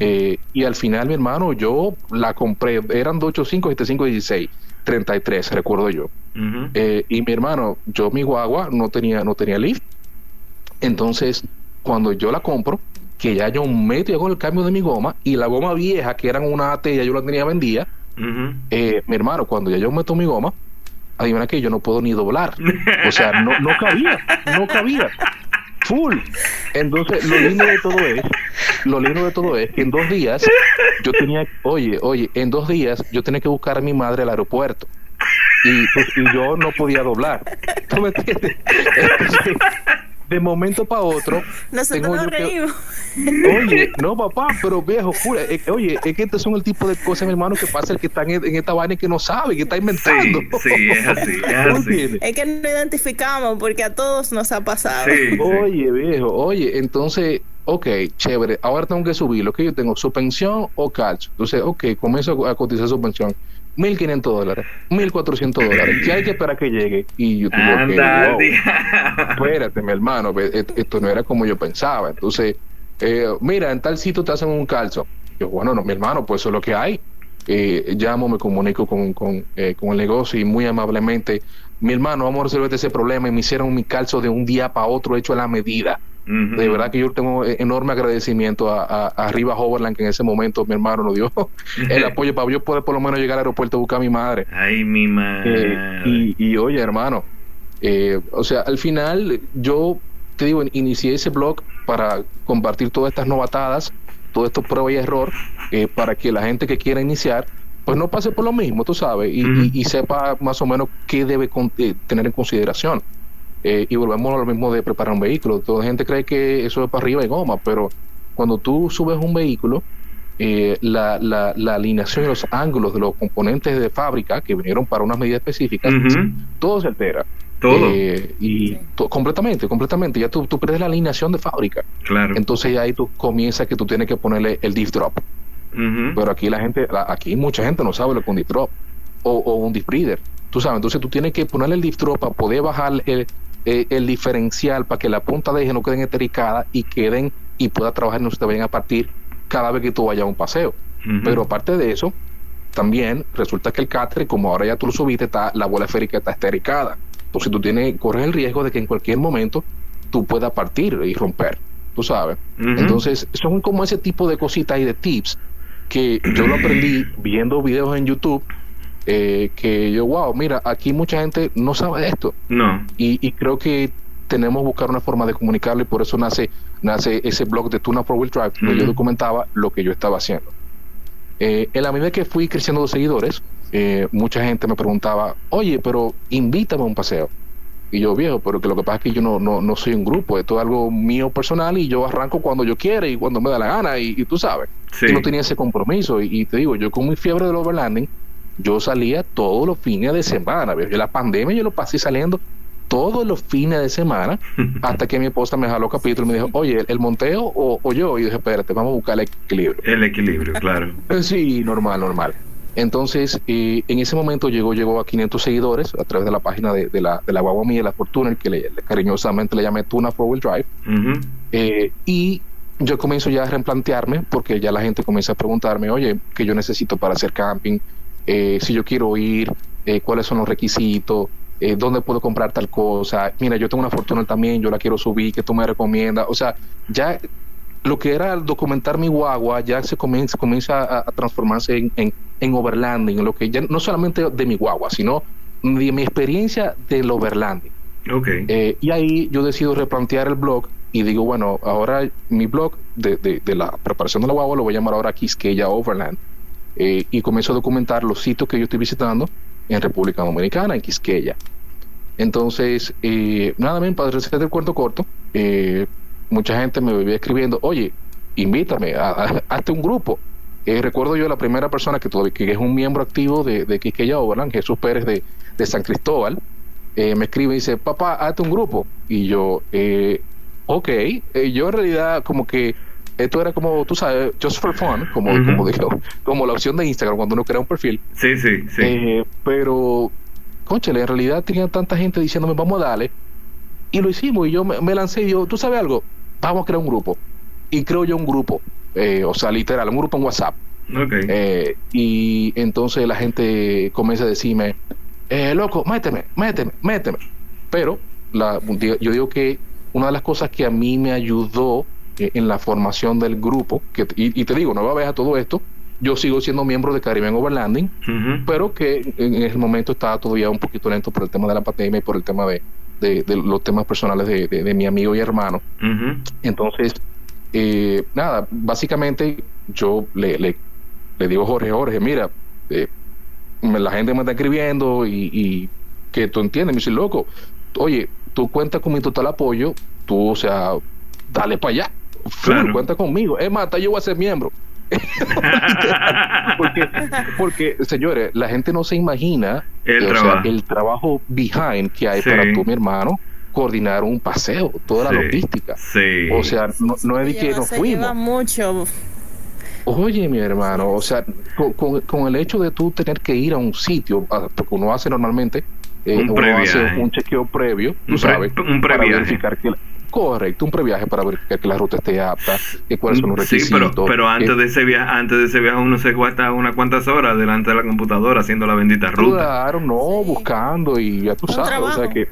eh, y al final, mi hermano, yo la compré, eran 285, 75, 16, 33, recuerdo yo. y mi hermano, yo mi guagua no tenía, no tenía lift. Entonces, cuando yo la compro, que ya yo meto con el cambio de mi goma, y la goma vieja, que eran una AT, ya yo la tenía vendida, mi hermano, cuando ya yo meto mi goma, adivina que yo no puedo ni doblar. O sea, no, no cabía, no cabía. Full. Entonces, lo lindo de todo es, lo lindo de todo es que en dos días yo tenía, oye, oye, en dos días yo tenía que buscar a mi madre al aeropuerto. Y, pues, y yo no podía doblar. ¿Tú me entiendes? De momento para otro. Nosotros nos reímos. oye, no, papá, pero viejo, oye, es que estos son el tipo de cosas, mi hermano, que pasa el que está en, esta vaina que no sabe, que está inventando. Sí, es así, es así. Es que no identificamos porque a todos nos ha pasado. oye, viejo, oye, entonces, ok, chévere, ahora tengo que subir lo que yo tengo, suspensión o calcio. Entonces, ok, comienzo a cotizar suspensión. 1.500 dólares, 1.400 dólares. ¿Qué hay que esperar que llegue? Y yo tuve que, espérate, mi hermano, esto no era como yo pensaba. Entonces, eh, mira, en tal sitio te hacen un calzo. Yo, bueno, no, mi hermano, pues eso es lo que hay. Eh, llamo, me comunico con, con, eh, con el negocio y muy amablemente, mi hermano, vamos a resolver ese problema y me hicieron mi calzo de un día para otro hecho a la medida. De verdad que yo tengo enorme agradecimiento a, a, a, Riva Hoverland, que en ese momento mi hermano nos dio el apoyo para yo poder por lo menos llegar al aeropuerto a buscar a mi madre. Ay, mi madre. Eh, y, oye, hermano, eh, o sea, al final yo te digo, inicié ese blog para compartir todas estas novatadas, todo esto prueba y error, eh, para que la gente que quiera iniciar, pues no pase por lo mismo, tú sabes, y, y sepa más o menos qué debe tener en consideración. Eh, y volvemos a lo mismo de preparar un vehículo. Toda la gente cree que eso es para arriba y goma, pero cuando tú subes un vehículo, eh, la, la, la, alineación y los ángulos de los componentes de fábrica que vinieron para unas medidas específicas, todo se altera. Todo. Eh, y completamente, completamente. Ya tú, tú pierdes la alineación de fábrica. Claro. Entonces ahí tú comienzas que tú tienes que ponerle el diff drop. Pero aquí la gente, aquí mucha gente no sabe lo que es un diff drop o, o un diff breather. Tú sabes, entonces tú tienes que ponerle el diff drop para poder bajar el, eh, el diferencial para que la punta de eje no queden estericada y queden y pueda trabajar y no se te vayan a partir cada vez que tú vayas a un paseo. Pero aparte de eso, también resulta que el catre, como ahora ya tú lo subiste, está, la bola esférica está estericada. Entonces tú tienes, corres el riesgo de que en cualquier momento tú puedas partir y romper, tú sabes. Entonces, son como ese tipo de cositas y de tips que yo lo aprendí viendo videos en YouTube eh, que yo, wow, mira, aquí mucha gente no sabe de esto. No. Y, creo que tenemos que buscar una forma de comunicarlo y por eso nace, nace ese blog de Tuna for Wheel Drive, donde yo documentaba lo que yo estaba haciendo. Eh, en la medida que fui creciendo los seguidores, eh, mucha gente me preguntaba, oye, pero invítame a un paseo. Y yo, viejo, pero que lo que pasa es que yo no, no, no soy un grupo, esto es algo mío personal y yo arranco cuando yo quiera y cuando me da la gana, y, tú sabes. Yo no tenía ese compromiso. Y, y, te digo, yo con mi fiebre del overlanding, yo salía todos los fines de semana. Yo la pandemia yo lo pasé saliendo todos los fines de semana hasta que mi esposa me jaló capítulo y me dijo, oye, ¿el monteo o, yo? Y dije, espérate, vamos a buscar el equilibrio. El equilibrio, claro. Sí, normal, normal. Entonces, eh, en ese momento llegó, llegó a 500 seguidores a través de la página de, la, de la guagua mía, la Fortuna, que le, cariñosamente le llamé Tuna Four Wheel Drive. Eh, y yo comienzo ya a replantearme, porque ya la gente comienza a preguntarme, oye, ¿qué yo necesito para hacer camping? Eh, si yo quiero ir, eh, cuáles son los requisitos, eh, dónde puedo comprar tal cosa. Mira, yo tengo una fortuna también, yo la quiero subir, que tú me recomiendas. O sea, ya lo que era documentar mi guagua ya se comienza, comienza a, transformarse en, en, en, overlanding, en lo que ya no solamente de mi guagua, sino de mi experiencia del overlanding. Okay. Eh, y ahí yo decido replantear el blog y digo, bueno, ahora mi blog de, de, de la preparación de la guagua lo voy a llamar ahora Quisqueya Overland. Eh, y comienzo a documentar los sitios que yo estoy visitando en República Dominicana, en Quisqueya. Entonces, eh, nada más para hacer el cuento corto, eh, mucha gente me vivía escribiendo, oye, invítame, hazte un grupo. Eh, recuerdo yo la primera persona que todavía que es un miembro activo de, de Quisqueya Overland, Jesús Pérez de, de San Cristóbal, me escribe y dice, papá, hazte un grupo. Y yo, ok, yo en realidad como que esto era como, tú sabes, just for fun, como, como digo, como la opción de Instagram cuando uno crea un perfil. Sí, sí, sí. Eh, pero, conchale, en realidad tenía tanta gente diciéndome, vamos a darle. Y lo hicimos. Y yo me, me lancé y yo, ¿tú sabes algo? Vamos a crear un grupo. Y creo yo un grupo. eh, o sea, literal, un grupo en WhatsApp. ok. Eh, y entonces la gente comienza a decirme, eh, loco, méteme, méteme, méteme. Pero la, yo digo que una de las cosas que a mí me ayudó en la formación del grupo, que, y, y te digo, no va a todo esto, yo sigo siendo miembro de Caribbean Overlanding, pero que en ese momento estaba todavía un poquito lento por el tema de la pandemia y por el tema de, de- de los temas personales de, de- mi amigo y hermano. Entonces, eh, nada, básicamente yo le, le, le digo a Jorge, Jorge, mira, eh, la gente me está escribiendo y, y que tú entiendes, me dice, loco, oye, tú cuentas con mi total apoyo, tú, o sea, dale para allá, Claro. cuenta conmigo, es más, hasta yo voy a ser miembro. porque, porque, señores, la gente no se imagina El sea, trabajo. el trabajo behind que hay Sí. para tú, mi hermano, coordinar un paseo, toda Sí. la logística. Sí. O sea, no, no es de que nos se lleva fuimos. mucho. Oye, mi hermano, o sea, con, con- con el hecho de tú tener que ir a un sitio, porque uno hace normalmente, eh, Un uno hace un chequeo previo, tú Un pre- sabes, un para verificar que la- correcto, un previaje para verificar que la ruta esté apta, que cuáles son los Sí, requisitos. pero, pero antes de ese viaje, antes de ese viaje uno se cuesta unas cuantas horas delante de la computadora haciendo la bendita ruta. Claro, no, buscando y ya tú Un sabes, o sea que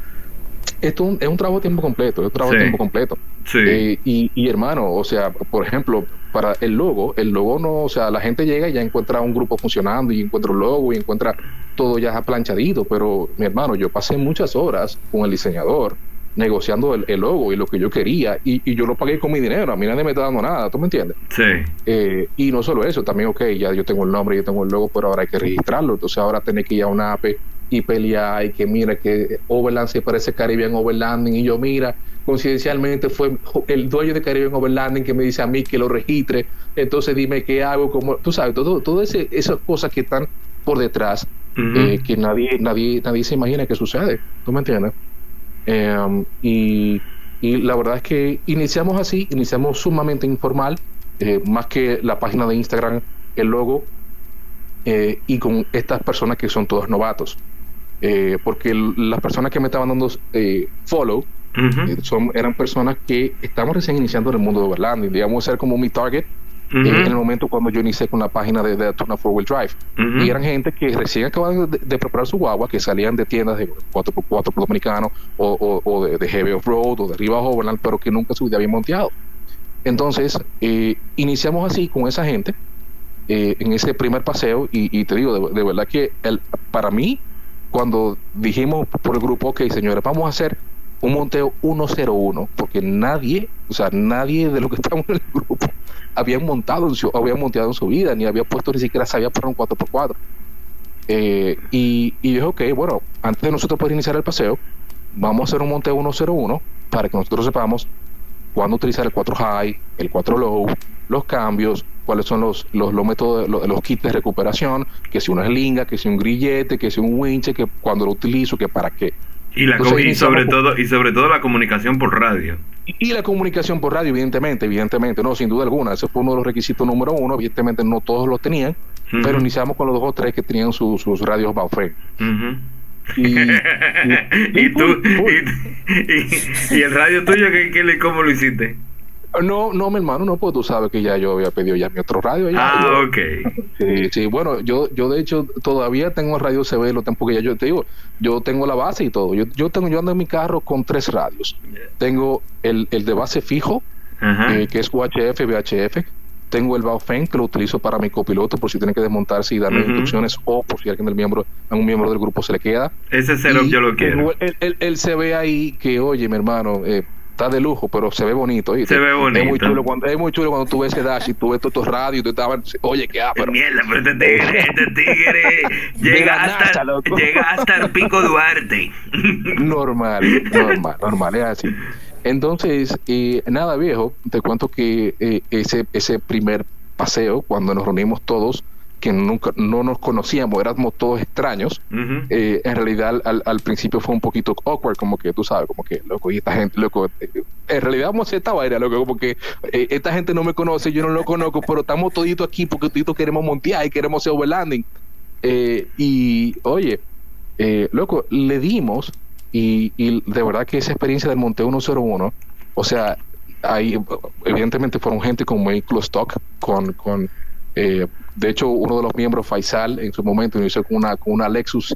esto es un, es un trabajo a tiempo completo, es un trabajo Sí. a tiempo completo. Sí. Eh, y, y hermano, o sea, por ejemplo, para el logo, el logo no, o sea, la gente llega y ya encuentra un grupo funcionando y encuentra un logo y encuentra todo ya planchadito, pero mi hermano, yo pasé muchas horas con el diseñador negociando el, el logo y lo que yo quería y, y yo lo pagué con mi dinero, a mí nadie me está dando nada, ¿tú me entiendes? Sí. Eh, y no solo eso, también, ok, ya yo tengo el nombre, yo tengo el logo, pero ahora hay que registrarlo. Entonces ahora tener que ir a una app y pelear y que mira que Overland se parece Caribbean Overlanding y yo mira, coincidencialmente fue el dueño de Caribbean Overlanding que me dice a mí que lo registre, entonces dime qué hago, como tú sabes, todo, todo ese, esas cosas que están por detrás eh, que nadie, nadie, nadie se imagina que sucede, ¿tú me entiendes? Eh, y, y la verdad es que iniciamos así, iniciamos sumamente informal, eh, más que la página de Instagram, el logo, eh, y con estas personas que son todos novatos. Eh, porque las personas que me estaban dando follow son, eran personas que estamos recién iniciando en el mundo de Overlanding, digamos ser como mi target Eh, en el momento cuando yo inicié con la página de, de Tuna Four Wheel Drive. Y eran gente que recién acababan de, de preparar su guagua, que salían de tiendas de 4x4 por dominicano, o, o, o de, de Heavy Off-Road, o de Riva Overland, pero que nunca se habían monteado. Entonces, eh, iniciamos así con esa gente, eh, en ese primer paseo, y, y te digo, de, de verdad que el, para mí, cuando dijimos por el grupo, ok, señores, vamos a hacer un monteo 101, porque nadie, o sea, nadie de los que estamos en el grupo habían montado en su, habían montado en su vida, ni había puesto ni siquiera sabía por un 4x4. Eh, y, y dije, ok, bueno, antes de nosotros poder iniciar el paseo, vamos a hacer un monteo 101 para que nosotros sepamos cuándo utilizar el 4 high, el 4 low, los cambios, cuáles son los, los, los métodos, los, los kits de recuperación, que si una linga, que si un grillete, que si un winche, que cuando lo utilizo, que para qué. Y, la, Entonces, co- y iniciamos sobre todo y sobre todo la comunicación por radio. Y, la comunicación por radio, evidentemente, evidentemente, no, sin duda alguna, ese fue uno de los requisitos número uno, evidentemente no todos lo tenían, pero iniciamos con los dos o tres que tenían su- sus radios. Ujú. Y, y tú y, el radio tuyo ¿qué, qué cómo lo hiciste No, no, mi hermano, no, pues tú sabes que ya yo había pedido ya mi otro radio. allá. ah Yo- ok Sí, sí, bueno, yo, yo de hecho todavía tengo el radio CB, lo tengo, porque ya yo te digo, yo tengo la base y todo. Yo, yo tengo, yo ando en mi carro con tres radios. Tengo el, el de base fijo, eh, que es UHF, VHF. tengo el Baofeng que lo utilizo para mi copiloto por si tiene que desmontarse y darle Ujú. instrucciones o por si alguien del miembro, a un miembro del grupo se le queda. Ese Y yo lo quiero. Él se ve ahí que, oye, mi hermano, eh, está de lujo, pero se ve bonito. Se ve bonito. Es muy chulo cuando, es muy chulo cuando tú ves ese dash y tú ves todos estos radios y tú estabas, oye, qué ah, pero Mierda, pero este tigre, este tigre llega hasta, NASA, llega hasta el pico Duarte. normal, normal, normal, es así. Entonces, eh, nada viejo, te cuento que eh, ese, ese primer paseo, cuando nos reunimos todos, que nunca no nos conocíamos, éramos todos extraños, eh, en realidad al, al principio fue un poquito awkward, como que tú sabes, como que, loco, y esta gente, loco, eh, en realidad vamos a esta vaina, loco, como que eh, esta gente no me conoce, yo no lo conozco, pero estamos toditos aquí porque toditos queremos montear y queremos hacer overlanding. Eh, y, oye, loco, le dimos y, y de verdad que esa experiencia del Monte 101, o sea, ahí evidentemente fueron gente con vehículo stock, con, con eh, de hecho uno de los miembros, Faisal, en su momento inició con una, con una Lexus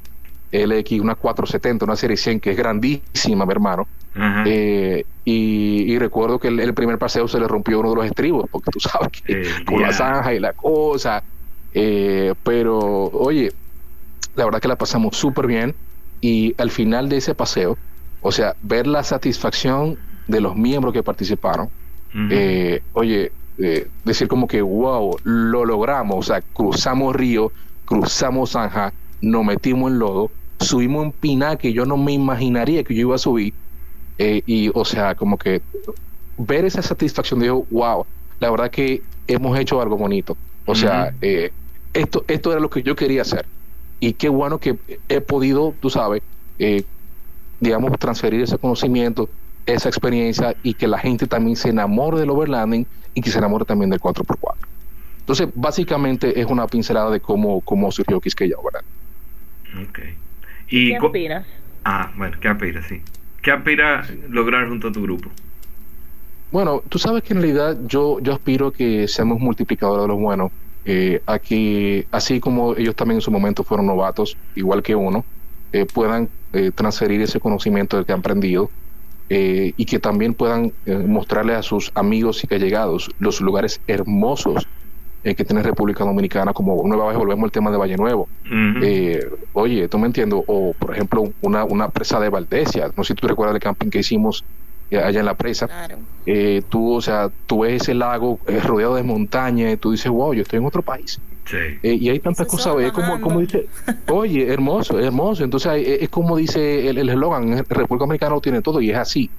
LX, una 470, una serie 100 que es grandísima, mi hermano. Ajá. Eh, y, y recuerdo que el, el primer paseo se le rompió uno de los estribos, porque tú sabes que El con la diablo. zanja y la cosa. eh, pero, oye, la verdad que la pasamos súper bien. Y al final de ese paseo, o sea, ver la satisfacción de los miembros que participaron, Ujú. eh, oye, eh, decir como que, wow, lo logramos, o sea, cruzamos río, cruzamos zanja, nos metimos en lodo, subimos un pinar que yo no me imaginaría que yo iba a subir, eh, y o sea, como que ver esa satisfacción, digo, wow, la verdad que hemos hecho algo bonito, o sea, eh, esto, esto era lo que yo quería hacer, y qué bueno que he podido, tú sabes, digamos, transferir ese conocimiento, esa experiencia y que la gente también se enamore del overlanding y que se enamore también del 4x4. Entonces, básicamente es una pincelada de cómo, cómo surgió Quisqueya Overlanding. Ok. Y ¿Qué opinas? Ah, bueno, ¿qué aspira? Sí. ¿Qué aspira lograr junto a tu grupo? Bueno, tú sabes que en realidad yo, yo aspiro a que seamos multiplicadores de los buenos, eh, a que así como ellos también en su momento fueron novatos, igual que uno, eh, puedan eh, transferir ese conocimiento del que han aprendido eh, y que también puedan eh, mostrarle a sus amigos y allegados los lugares hermosos eh, que tiene República Dominicana, como nueva vez volvemos al tema de Valle Nuevo. Eh, oye, tú me entiendes, o por ejemplo una, una presa de Valdesia, no sé si tú recuerdas el camping que hicimos allá en la presa, Claro. eh, tú, o sea, tú ves ese lago eh, rodeado de montaña y tú dices, wow, yo estoy en otro país. Sí. Eh, y hay tantas cosas, es como, dice, oye, hermoso, hermoso. Entonces eh, es como dice el el eslogan, República Dominicana lo tiene todo y es así.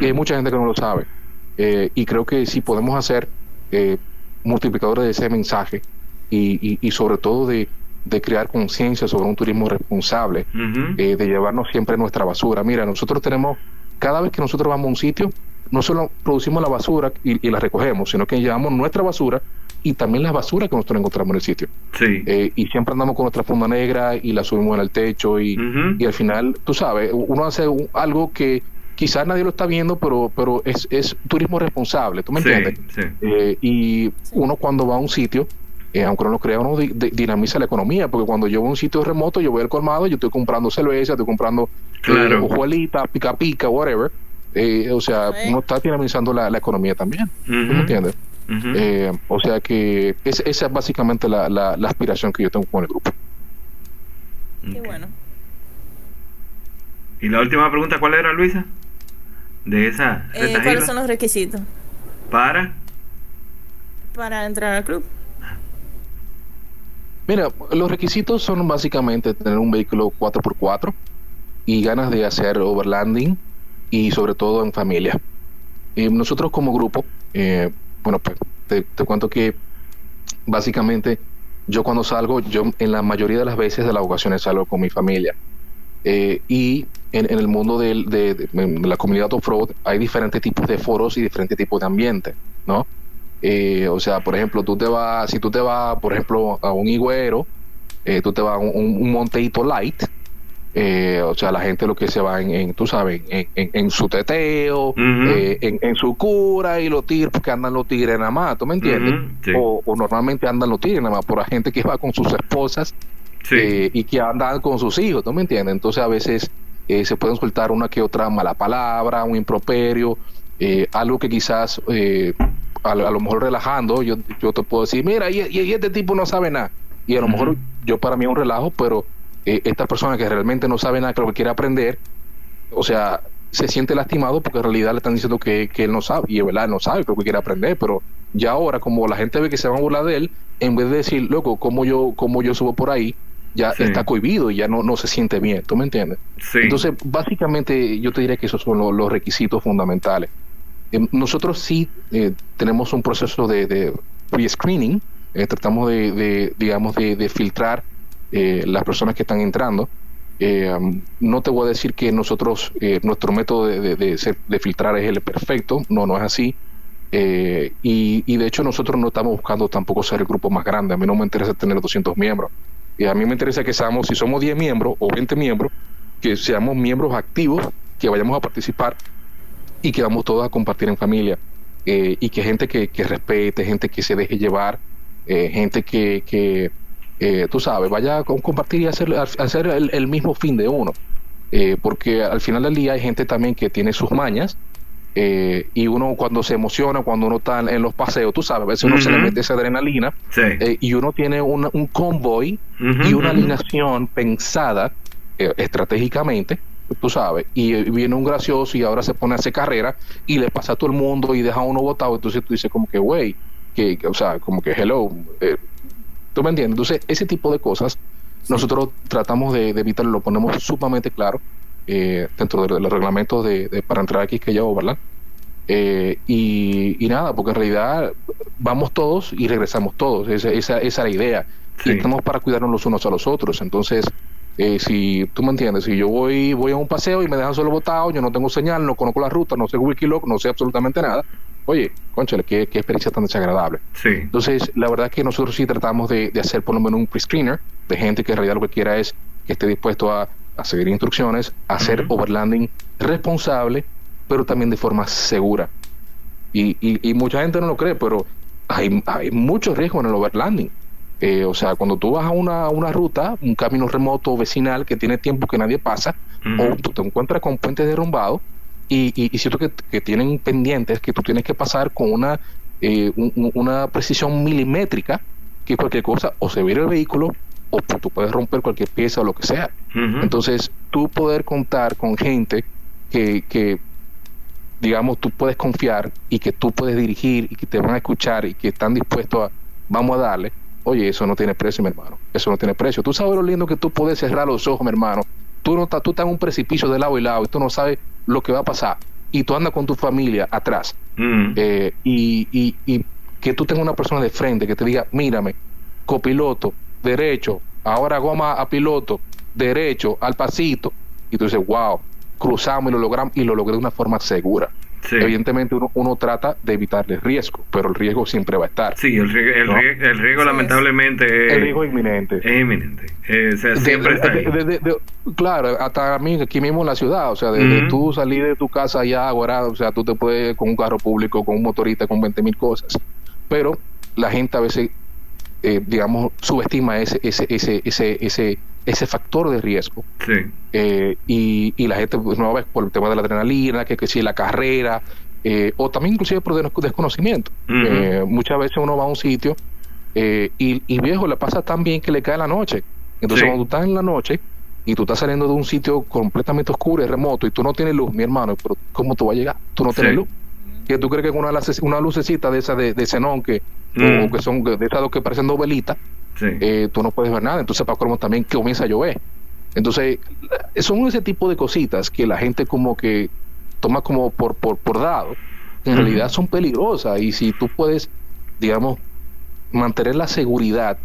Y hay mucha gente que no lo sabe. Eh, y creo que si podemos hacer eh, multiplicadores de ese mensaje y, y- y sobre todo de, de crear conciencia sobre un turismo responsable, eh, de llevarnos siempre nuestra basura. Mira, nosotros tenemos, cada vez que nosotros vamos a un sitio, no solo producimos la basura y, y la recogemos, sino que llevamos nuestra basura y también la basura que nosotros encontramos en el sitio. Sí. Eh, y siempre andamos con nuestra funda negra y la subimos en el techo y, y al final, tú sabes, uno hace un- algo que quizás nadie lo está viendo, pero, pero es, es turismo responsable, ¿tú me Sí, entiendes? sí. Eh, y uno cuando va a un sitio, eh, aunque no lo crea, uno di- di- dinamiza la economía, porque cuando yo voy a un sitio remoto, yo voy al colmado, yo estoy comprando cerveza, estoy comprando Claro. eh, hojuelita, pica pica, whatever. Eh, o sea, Sí. uno está dinamizando la, la economía también, ¿tú Ujú. me entiendes? Eh, o sea que es- esa es básicamente la, la, la aspiración que yo tengo con el grupo. Qué bueno. Y la última pregunta, ¿cuál era, Luisa? De esa, Eh, ¿Cuáles son los requisitos Para. para entrar al club? Mira, los requisitos son básicamente tener un vehículo 4x4 y ganas de hacer overlanding y sobre todo en familia. Eh, nosotros como grupo, eh, bueno, pues te, cuento que básicamente yo cuando salgo, yo en la mayoría de las veces de las ocasiones salgo con mi familia. Eh, y en, en el mundo de- de la comunidad off-road hay diferentes tipos de foros y diferentes tipos de ambiente, ¿no? Eh, o sea, por ejemplo, tú te vas, si tú te vas, por ejemplo, a un higuero, eh, tú te vas a un, un monteito light, eh, o sea, la gente lo que se va en, en, tú sabes, en, en- en su teteo, eh, en, su cura y los tigres, porque andan los tigres nada más, ¿tú me entiendes? Sí. o, o normalmente andan los tigres nada más por la gente que va con sus esposas Sí. eh, y que andan con sus hijos, ¿tú me entiendes? Entonces a veces eh, se pueden soltar una que otra mala palabra, un improperio, algo que quizás eh, a, a lo mejor relajando, yo, yo te puedo decir, mira, y, y- y este tipo no sabe nada. Y a lo mejor yo para mí es un relajo, pero eh, esta persona que realmente no sabe nada, que lo que quiere aprender, o sea, se siente lastimado porque en realidad le están diciendo que, que él no sabe, y es verdad, él no sabe, creo que quiere aprender, pero ya ahora, como la gente ve que se van a burlar de él, en vez de decir, loco, como yo, como yo subo por ahí, ya Sí. está cohibido y ya no, no se siente bien, ¿tú me entiendes? Sí. Entonces, básicamente, yo te diría que esos son lo- los requisitos fundamentales. Eh, nosotros sí eh, tenemos un proceso de, de pre-screening, eh, tratamos de, digamos, de, de filtrar eh, las personas que están entrando. Um, no te voy a decir que nosotros, eh, nuestro método de, ser- de filtrar es el perfecto, no, no es así. Y, y de hecho nosotros no estamos buscando tampoco ser el grupo más grande, a mí no me interesa tener 200 miembros. Y a mí me interesa que seamos, si somos 10 miembros o 20 miembros, que seamos miembros activos, que vayamos a participar y que vamos todos a compartir en familia. Eh, y que gente que, que respete, gente que se deje llevar, eh, gente que, que eh, tú sabes, vaya a com- compartir y hacer, a- hacer el, el mismo fin de uno. Eh, porque al final del día hay gente también que tiene sus mañas eh, y uno cuando se emociona, cuando uno está en los paseos, tú sabes, a veces uno se le mete esa adrenalina Sí. eh, y uno tiene una- un convoy Ujú, y una alineación pensada eh, estratégicamente, tú sabes, y eh, viene un gracioso y ahora se pone a hacer carrera y le pasa a todo el mundo y deja a uno botado, entonces tú dices como que, güey, que, que, o sea, como que hello, eh, ¿tú me entiendes? Entonces, ese tipo de cosas nosotros tratamos de, de evitarlo, lo ponemos sumamente claro eh, dentro de los reglamentos de, de- para entrar aquí que llevo, ¿verdad? Eh, y, y nada, porque en realidad vamos todos y regresamos todos, esa, esa, esa es la idea. Sí. Y estamos para cuidarnos los unos a los otros. Entonces, eh, si tú me entiendes, si yo voy voy a un paseo y me dejan solo botado, yo no tengo señal, no conozco la ruta, no sé Wikiloc, no sé absolutamente nada. Oye, conchale, qué, qué experiencia tan desagradable. Sí. Entonces, la verdad es que nosotros sí tratamos de, de hacer por lo menos un pre-screener de gente que en realidad lo que quiera es que esté dispuesto a, a seguir instrucciones, a hacer overlanding responsable, pero también de forma segura. Y, y, y mucha gente no lo cree, pero hay, hay mucho riesgo en el overlanding. Eh, o sea, cuando tú vas a una, una ruta, un camino remoto vecinal que tiene tiempo que nadie pasa, o tú te encuentras con puentes derrumbados y, y, y siento que, que tienen pendientes que tú tienes que pasar con una, eh, un- un- una precisión milimétrica que cualquier cosa o se vira el vehículo o tú puedes romper cualquier pieza o lo que sea. Entonces, tú poder contar con gente que, que, digamos, tú puedes confiar y que tú puedes dirigir y que te van a escuchar y que están dispuestos a, vamos a darle, oye, eso no tiene precio, mi hermano, eso no tiene precio. Tú sabes lo lindo que tú puedes cerrar los ojos, mi hermano. Tú, no estás, tú estás en un precipicio de lado y lado y tú no sabes lo que va a pasar. Y tú andas con tu familia atrás. Ujú. Eh, y, y, y que tú tengas una persona de frente que te diga, mírame, copiloto, derecho, ahora goma a piloto, derecho, al pasito. Y tú dices, wow, cruzamos y lo logramos y lo logré de una forma segura. Sí. Evidentemente uno, uno trata de evitarle el riesgo, pero el riesgo siempre va a estar. Sí, el riesgo, el ¿No? riesgo, el riesgo Sí, lamentablemente es, El riesgo es inminente. es inminente. Eh, o sea, De- siempre está de- ahí. de- de- de- claro, hasta a mí aquí mismo en la ciudad, o sea, desde Ujú. tú salir de tu casa allá, ahora, o sea, tú te puedes con un carro público, con un motorista, con 20 mil cosas, pero la gente a veces, eh, digamos, subestima ese, ese, ese, ese, ese, ese factor de riesgo Sí. eh, y, y la gente pues, no va por el tema de la adrenalina, que, que si la carrera, eh, o también inclusive por des- desconocimiento. Eh, muchas veces uno va a un sitio y, y viejo le pasa tan bien que le cae la noche. Entonces Sí. cuando tú estás en la noche y tú estás saliendo de un sitio completamente oscuro y remoto y tú no tienes luz, mi hermano, pero ¿cómo tú vas a llegar? Tú no tienes Sí. luz. Que tú crees que con una, una lucecita de esa de, de xenón que, Mm. o que son de esas dos que parecen dos velitas, Sí. eh, tú no puedes ver nada. Entonces, para colmo también comienza a llover. Entonces, son ese tipo de cositas que la gente como que toma como por, por, por dado, que en realidad son peligrosas. Y si tú puedes, digamos, mantener la seguridad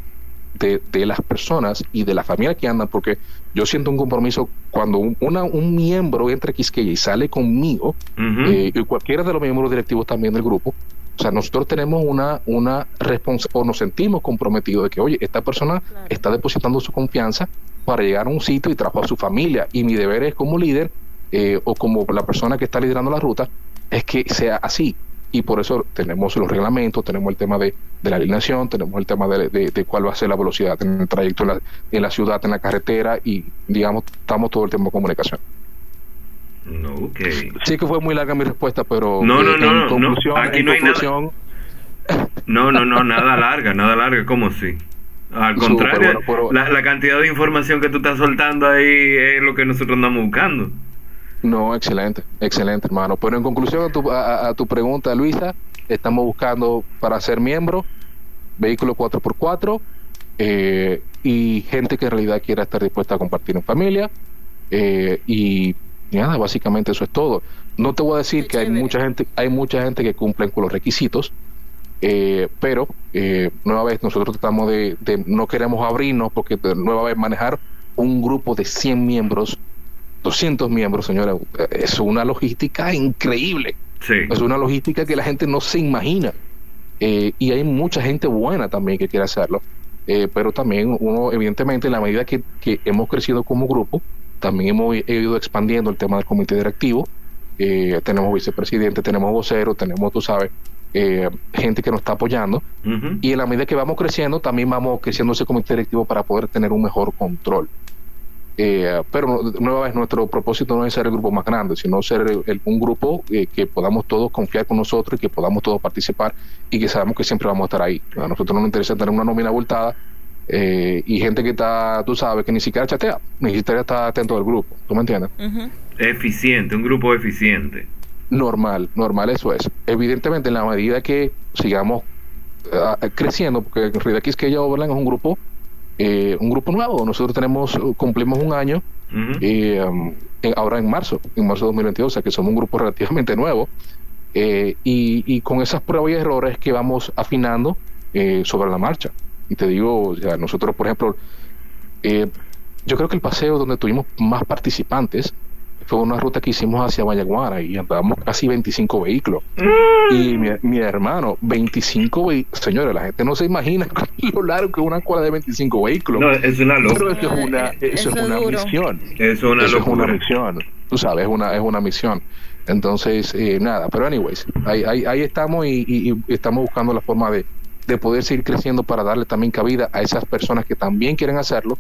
de, de las personas y de la familia que andan, porque yo siento un compromiso cuando un, una- un miembro entra a Quisqueya y sale conmigo, eh, y cualquiera de los miembros directivos también del grupo, o sea, nosotros tenemos una, una responsabilidad, o nos sentimos comprometidos de que, oye, esta persona Claro. está depositando su confianza para llegar a un sitio y trabajar a su familia. Y mi deber es como líder eh, o como la persona que está liderando la ruta, es que sea así. Y por eso tenemos los reglamentos, tenemos el tema de, de la alineación, tenemos el tema de, de- de cuál va a ser la velocidad en el trayecto en la, en la ciudad, en la carretera y, digamos, estamos todo el tiempo en comunicación. No, ok. Sí que fue muy larga mi respuesta, pero No, no, eh, no, en no, aquí en no hay nada. No, no, no, nada larga, nada larga, ¿cómo sí? Al contrario, bueno, pero- la, la cantidad de información que tú estás soltando ahí es lo que nosotros andamos buscando. No, excelente, excelente, hermano. Pero en conclusión a tu, a tu pregunta, Luisa, estamos buscando para ser miembro vehículo 4x4 eh, y gente que en realidad quiera estar dispuesta a compartir en familia. eh, y nada, básicamente eso es todo. No te voy a decir Qué que hay mucha gente, hay mucha gente que cumplen con los requisitos, eh, pero eh, nueva vez nosotros tratamos de, de- no queremos abrirnos porque de nueva vez manejar un grupo de 100 miembros 200 miembros, señora, es una logística increíble. Sí. Es una logística que la gente no se imagina. Eh, y hay mucha gente buena también que quiere hacerlo. Eh, pero también uno, evidentemente, en la medida que, que hemos crecido como grupo, también hemos ido expandiendo el tema del comité directivo. Eh, tenemos vicepresidente, tenemos vocero, tenemos, tú sabes, eh, gente que nos está apoyando. Y en la medida que vamos creciendo, también vamos creciendo ese comité directivo para poder tener un mejor control. Eh, pero nueva vez nuestro propósito no es ser el grupo más grande, sino ser el- el- un grupo eh, que podamos todos confiar con nosotros y que podamos todos participar y que sabemos que siempre vamos a estar ahí. A nosotros no nos interesa tener una nómina abultada eh, y gente que está, tú sabes, que ni siquiera chatea, ni siquiera está atento al grupo. ¿Tú me entiendes? Eficiente, un grupo eficiente. Normal, normal eso es. Evidentemente, en la medida que sigamos ah, creciendo, porque en realidad aquí es que ella Overland es un grupo, eh, un grupo nuevo. Nosotros tenemos, cumplimos un año eh, um, en- ahora en marzo, en marzo de 2022, o sea que somos un grupo relativamente nuevo. eh, y, y con esas pruebas y errores que vamos afinando eh, sobre la marcha. Y te digo, o sea, nosotros, por ejemplo, eh, yo creo que el paseo donde tuvimos más participantes fue una ruta que hicimos hacia Vallaguana y andábamos casi 25 vehículos. Y mi, mi hermano, 25 vehículos. Señores, la gente no se imagina lo largo que es una cuadra de 25 vehículos. No, es una Pero locura. eso es una, eso Eso es una duro. misión. Es una Eso es una misión. Tú sabes, es una, es una misión. Entonces, eh, nada, pero anyways, ahí, ahí, ahí estamos y, y- y estamos buscando la forma de, de poder seguir creciendo para darle también cabida a esas personas que también quieren hacerlo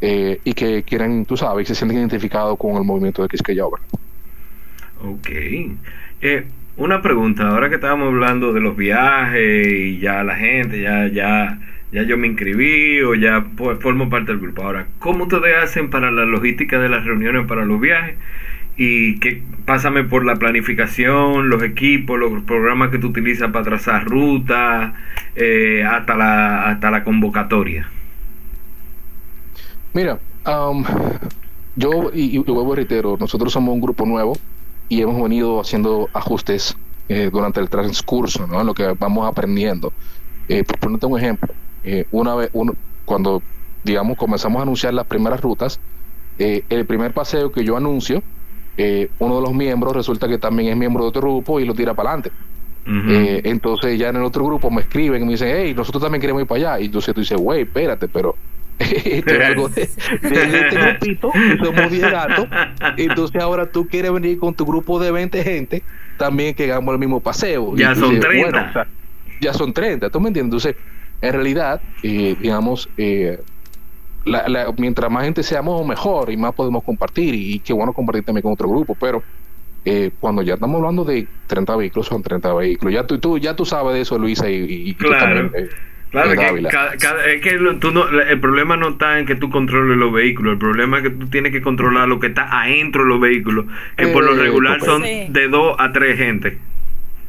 eh, y que quieren, tú sabes, se sienten identificados con el movimiento de Quisqueya Obra. Ok. Eh, una pregunta, ahora que estábamos hablando de los viajes y ya la gente, ya, ya, ya yo me inscribí o ya pues, formo parte del grupo. Ahora, ¿cómo ustedes hacen para la logística de las reuniones para los viajes? Y que pásame por la planificación, los equipos, los programas que tú utilizas para trazar rutas, eh, hasta la hasta la convocatoria. Mira, um, yo, y, y vuelvo y reitero, nosotros somos un grupo nuevo y hemos venido haciendo ajustes eh, durante el transcurso, ¿no? En lo que vamos aprendiendo. Eh, por ponerte un ejemplo, eh, una vez, cuando, digamos, comenzamos a anunciar las primeras rutas, eh, el primer paseo que yo anuncio, eh, uno de los miembros resulta que también es miembro de otro grupo y lo tira para adelante. Eh, entonces ya en el otro grupo me escriben y me dicen, hey, nosotros también queremos ir para allá. Y entonces tú dices, güey, espérate, pero esto es algo de, de este grupito, somos 10 gatos. Entonces ahora tú quieres venir con tu grupo de 20 gente, también que hagamos el mismo paseo. Ya son dices, 30. bueno, o sea, ya son 30, ¿tú me entiendes? Entonces, en realidad, eh, digamos, eh, la- la- mientras más gente seamos, mejor y más podemos compartir. Y, y qué bueno compartir también con otro grupo, pero eh, cuando ya estamos hablando de 30 vehículos, son 30 vehículos. Ya tú, tú, ya tú sabes de eso, Luisa, y, y- y tú Claro. también, eh, Claro, que, cada- cada- es que tú no, el problema no está en que tú controles los vehículos, el problema es que tú tienes que controlar lo que está adentro de los vehículos, que por lo Eh, regular son Sí. de dos a tres gente.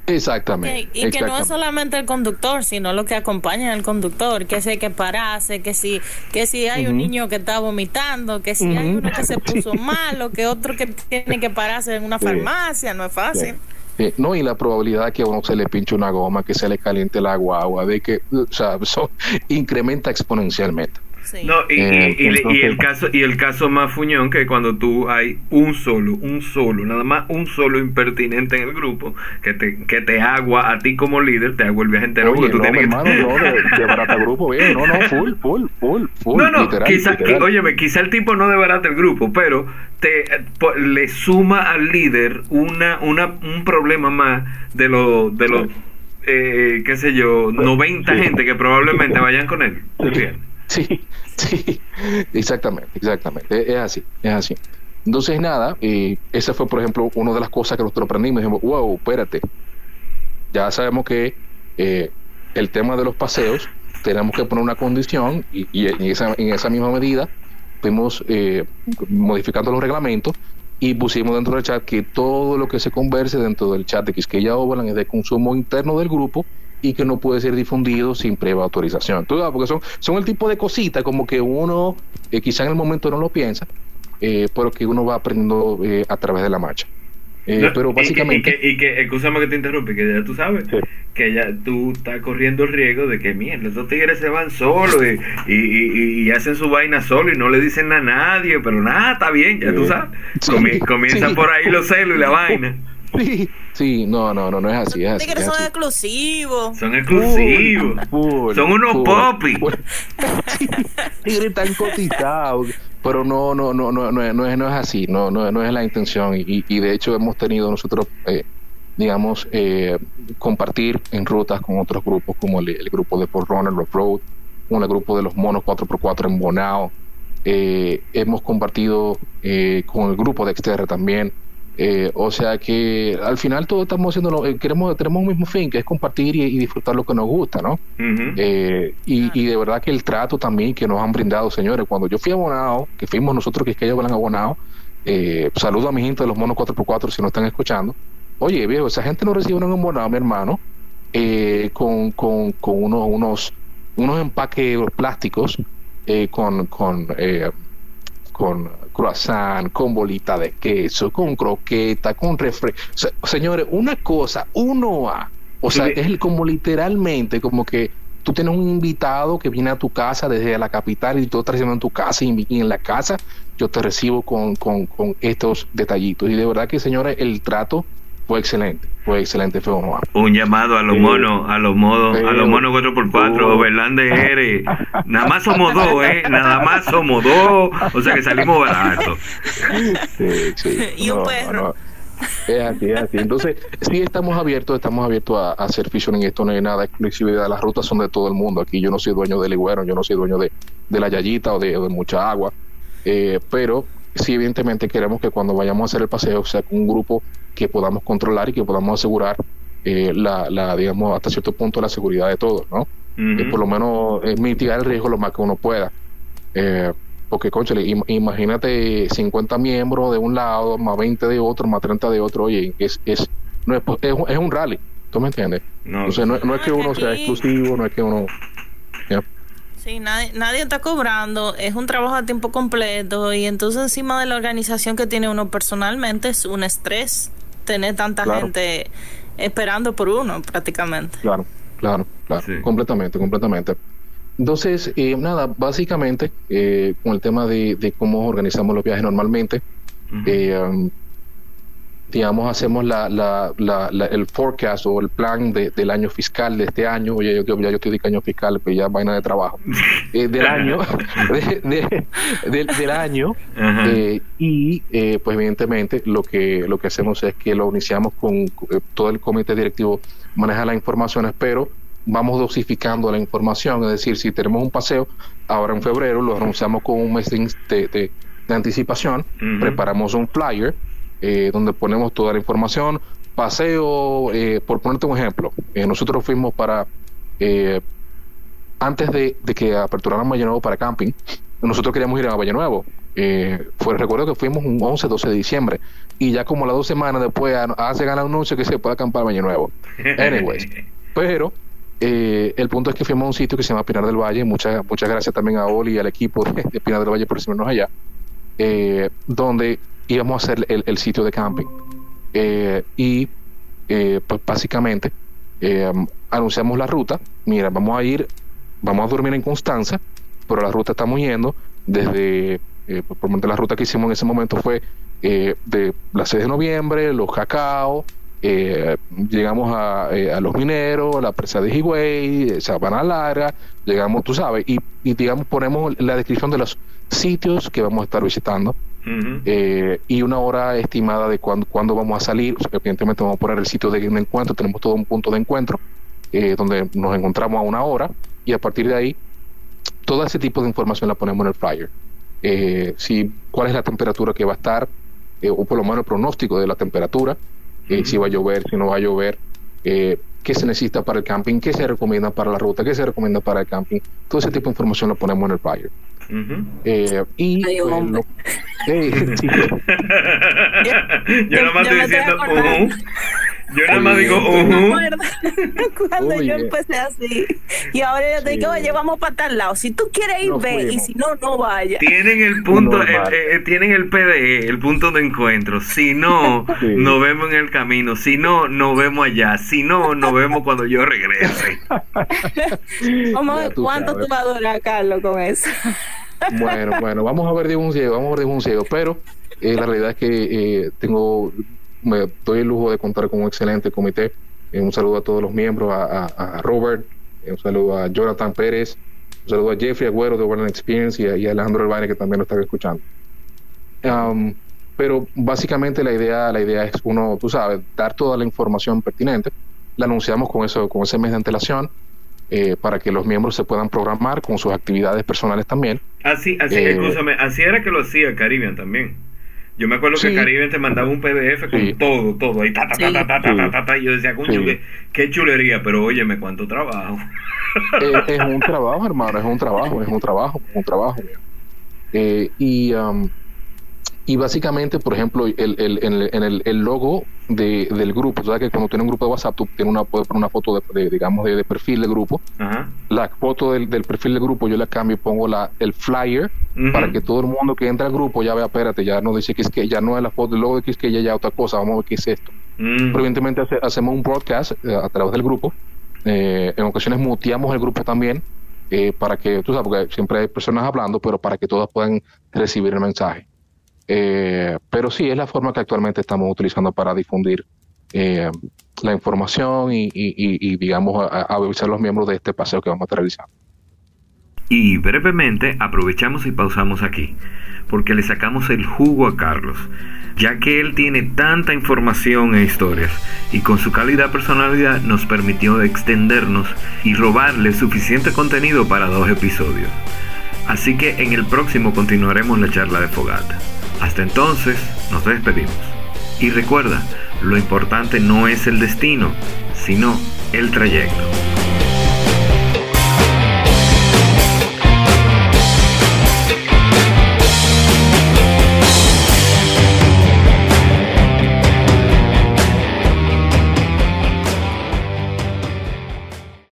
Exactamente. Que- y que no es solamente el conductor, sino lo que acompaña al conductor, que hay que pararse, que si, que si hay un niño que está vomitando, que si hay uno que se puso malo, que otro que tiene que pararse en una farmacia, no es fácil. Eh, no, y la probabilidad que a uno se le pinche una goma, que se le caliente el agua, agua, de que, o sea, eso incrementa exponencialmente. Sí. No, y, Eh, y- y- y entonces- el caso y el caso más fuñón que cuando tú hay un solo, un solo, nada más un solo impertinente en el grupo que te que te agua a ti como líder, te agua el viaje entero Oye, porque tú no, mi tienes que- hermano, no, de, de barata grupo, bien, no, no, full, full, full, full, No, no, literal, quizá, literal. óyeme, quizá el tipo no debarata el grupo, pero te eh, le suma al líder una, una un problema más de los de los eh, qué sé yo, 90 Sí. gente que probablemente vayan con él. ¿te entiendes? Sí, sí, exactamente, exactamente, es, así, es así. Entonces, nada, eh, esa fue, por ejemplo, una de las cosas que nosotros aprendimos. Dijimos, wow, espérate, ya sabemos que eh, el tema de los paseos, tenemos que poner una condición y, en, esa, en esa misma medida fuimos eh, modificando los reglamentos y pusimos dentro del chat que todo lo que se converse dentro del chat de Quisqueya Overland es de consumo interno del grupo y que no puede ser difundido sin previa autorización. ¿Tú sabes? Porque son, son el tipo de cositas como que uno eh, quizá en el momento no lo piensa, eh, pero que uno va aprendiendo eh, a través de la marcha. Eh, No, pero que- básicamente... Y que, y que, escúchame que te interrumpe, que ya tú sabes Sí. que ya tú estás corriendo el riesgo de que, mierda, esos tigres se van solos y, y, y- y hacen su vaina solo y no le dicen a nadie, pero nada, está bien, ya tú sabes. Sí, Comi- comienzan sí. por ahí los celos y la vaina. Sí, sí, no, no, no, no es así. Es Los así, tigres es son así. exclusivos. Son exclusivos. Full, Son unos full, popis. tigres tan cotizados. Pero no, no, no, no, no, es- no es, no es así, no, no, no es la intención. Y, y de hecho hemos tenido nosotros, eh, digamos, eh, compartir en rutas con otros grupos, como el, el grupo de Fort Runner Rock Road, como el grupo de los monos 4x4 en Bonao. Eh, hemos compartido eh, con el grupo de Exterra también. Eh, o sea que al final todos estamos haciendo, lo- eh, queremos, tenemos un mismo fin, que es compartir y, y disfrutar lo que nos gusta, ¿no? Eh, y, y de verdad que el trato también que nos han brindado, señores, cuando yo fui abonado, que fuimos nosotros que es que ellos van abonado, eh, saludo a mi gente de los monos 4x4 si no están escuchando. Oye, viejo, esa gente no recibe un abonado, mi hermano, eh, con, con, con unos, unos, unos empaques plásticos, eh, con, con, eh, con croissant, con bolita de queso, con croqueta, con refre... o sea, señores, una cosa, uno a... O sea, es el- como literalmente, como que tú tienes un invitado que viene a tu casa desde la capital y tú estás en tu casa y, y en la casa yo te recibo con, con, con estos detallitos. Y de verdad que, señores, el trato fue excelente, fue excelente, fue honor. Un llamado a los monos, a los modos, a los monos 4x4, Oh. Overlander eres. Nada más somos dos, ¿eh? Nada más somos dos. O sea que salimos baratos. Sí, sí. Y un perro. Es así, es así. Entonces, sí estamos abiertos, estamos abiertos a, a hacer featuring esto, no hay nada de exclusividad. Las rutas son de todo el mundo. Aquí yo no soy dueño del Iguero, yo no soy dueño de, de la Yayita o de, o de mucha agua. Eh, pero sí, evidentemente queremos que cuando vayamos a hacer el paseo sea con un grupo que podamos controlar y que podamos asegurar eh, la, la, digamos, hasta cierto punto la seguridad de todos, ¿no? Eh, por lo menos eh, mitigar el riesgo lo más que uno pueda. Eh, porque, conchale, im- imagínate 50 miembros de un lado, más 20 de otro, más 30 de otro, oye, es, es, no es, es, un- es un rally, ¿tú me entiendes? No, Entonces, no, no es que No, uno sea exclusivo, no es que uno... Sí, nadie, nadie está cobrando, es un trabajo a tiempo completo y entonces encima de la organización que tiene uno personalmente es un estrés tener tanta Claro. gente esperando por uno prácticamente. Claro, claro, claro, Sí. completamente, completamente. Entonces, eh, nada, básicamente, eh, con el tema de, de cómo organizamos los viajes normalmente, eh, um, digamos, hacemos la, la, la, la- el forecast o el plan de- del año fiscal de este año. Oye, yo, yo- ya yo estoy de año fiscal, pero ya vaina de trabajo. Eh, del año, de- de- del, del año. Eh, y, eh, pues, evidentemente, lo que, lo que hacemos es que lo iniciamos con todo el comité directivo, maneja las informaciones, pero vamos dosificando la información. Es decir, si tenemos un paseo ahora en febrero, lo anunciamos con un mes de, anticipación preparamos un flyer eh, donde ponemos toda la información. Paseo, eh, por ponerte un ejemplo, eh, nosotros fuimos para, eh, antes de, de que aperturaran Valle Nuevo para camping, nosotros queríamos ir a Valle Nuevo. Eh, fue, recuerdo que fuimos un 11, 12 de diciembre y ya como las dos semanas después a- hacen el anuncio que se puede acampar Valle Nuevo. Anyways, pero eh, el punto es que fuimos a un sitio que se llama Pinar del Valle. Muchas, muchas gracias también a Oli y al equipo de, de Pinar del Valle por recibirnos allá. eh, donde íbamos a hacer el, el sitio de camping. Eh, y eh, pues básicamente eh, anunciamos la ruta. Mira, vamos a ir, vamos a dormir en Constanza, pero la ruta estamos yendo desde, eh, por por la ruta que hicimos en ese momento fue de la 6 de noviembre, los cacao, llegamos a, a los mineros, la presa de Higüey, Sabana Larga, llegamos, tú sabes, y, y digamos ponemos la descripción de los sitios que vamos a estar visitando Eh, y una hora estimada de cuándo, cuándo vamos a salir. O sea, evidentemente vamos a poner el sitio de, de encuentro, tenemos todo un punto de encuentro eh, donde nos encontramos a una hora. Y a partir de ahí todo ese tipo de información la ponemos en el flyer. Eh, si, cuál es la temperatura que va a estar, eh, o por lo menos el pronóstico de la temperatura, eh, si va a llover, si no va a llover, eh, qué se necesita para el camping, qué se recomienda para la ruta, qué se recomienda para el camping. Todo ese tipo de información lo ponemos en el flyer. eh, y Ay, pues, hombre. lo- eh, yo nada más yo estoy diciendo. Yo nada más digo ¿Te ujú. acuerdas? Cuando yo empecé así. Y ahora yo te Sí. digo, oye, vamos para tal lado. Si tú quieres ir, Nos ve. Y si no, no vaya. Tienen el punto, Normal. eh, eh, tienen el PDE, el punto de encuentro. Si no, Sí. nos vemos en el camino. Si no, nos vemos allá. Si no, nos vemos cuando yo regrese. Vamos a ver cuánto sabes. tú vas a durar, Carlos, con eso. Bueno, bueno, vamos a ver de un ciego, vamos a ver de un ciego, pero eh, la realidad es que eh, tengo, me doy el lujo de contar con un excelente comité. Eh, un saludo a todos los miembros, a, a- a Robert, eh, un saludo a Jonathan Pérez, un saludo a Jeffrey Agüero de Warner Experience y a, y a Alejandro Elvaine que también lo está escuchando. Um, pero básicamente la idea, la idea es uno, tú sabes, dar toda la información pertinente. La anunciamos con eso, con ese mes de antelación. eh, para que los miembros se puedan programar con sus actividades personales también Así, así, Eh, así era que lo hacía Caribbean también. Yo me acuerdo que Sí. Caribbean te mandaba un PDF con Sí. todo, todo, ahí ta, ta, ta, Sí. ta, ta, ta, ta, ta, ta, y yo decía, coño, Sí. qué, qué chulería, pero óyeme, cuánto trabajo. Eh, es un trabajo, hermano, es un trabajo, es un trabajo, es un trabajo. Eh, y, um, y básicamente, por ejemplo, el, el, en el, el, logo de, del grupo, sabes que cuando tienes un grupo de WhatsApp, tú tienes una, puedes poner una foto de, de, digamos, de, de perfil del grupo. La foto del, del perfil del grupo yo la cambio y pongo la, el flyer para que todo el mundo que entra al grupo ya vea, espérate, ya no dice que es que ya no es la foto, el logo de que es que ya ya otra cosa, vamos a ver qué es esto. Pero evidentemente hace- hacemos un broadcast eh, a través del grupo. Eh, en ocasiones muteamos el grupo también eh, para que, tú sabes, porque siempre hay personas hablando, pero para que todas puedan recibir el mensaje. Eh, pero sí, es la forma que actualmente estamos utilizando para difundir eh, la información y, digamos, a, avisar a los miembros de este paseo que vamos a estar realizando. Y brevemente aprovechamos y pausamos aquí, porque le sacamos el jugo a Carlos, ya que él tiene tanta información e historias, y con su cálida personalidad nos permitió extendernos y robarle suficiente contenido para dos episodios. Así que en el próximo continuaremos la charla de Fogata. Hasta entonces, nos despedimos. Y recuerda, lo importante no es el destino, sino el trayecto.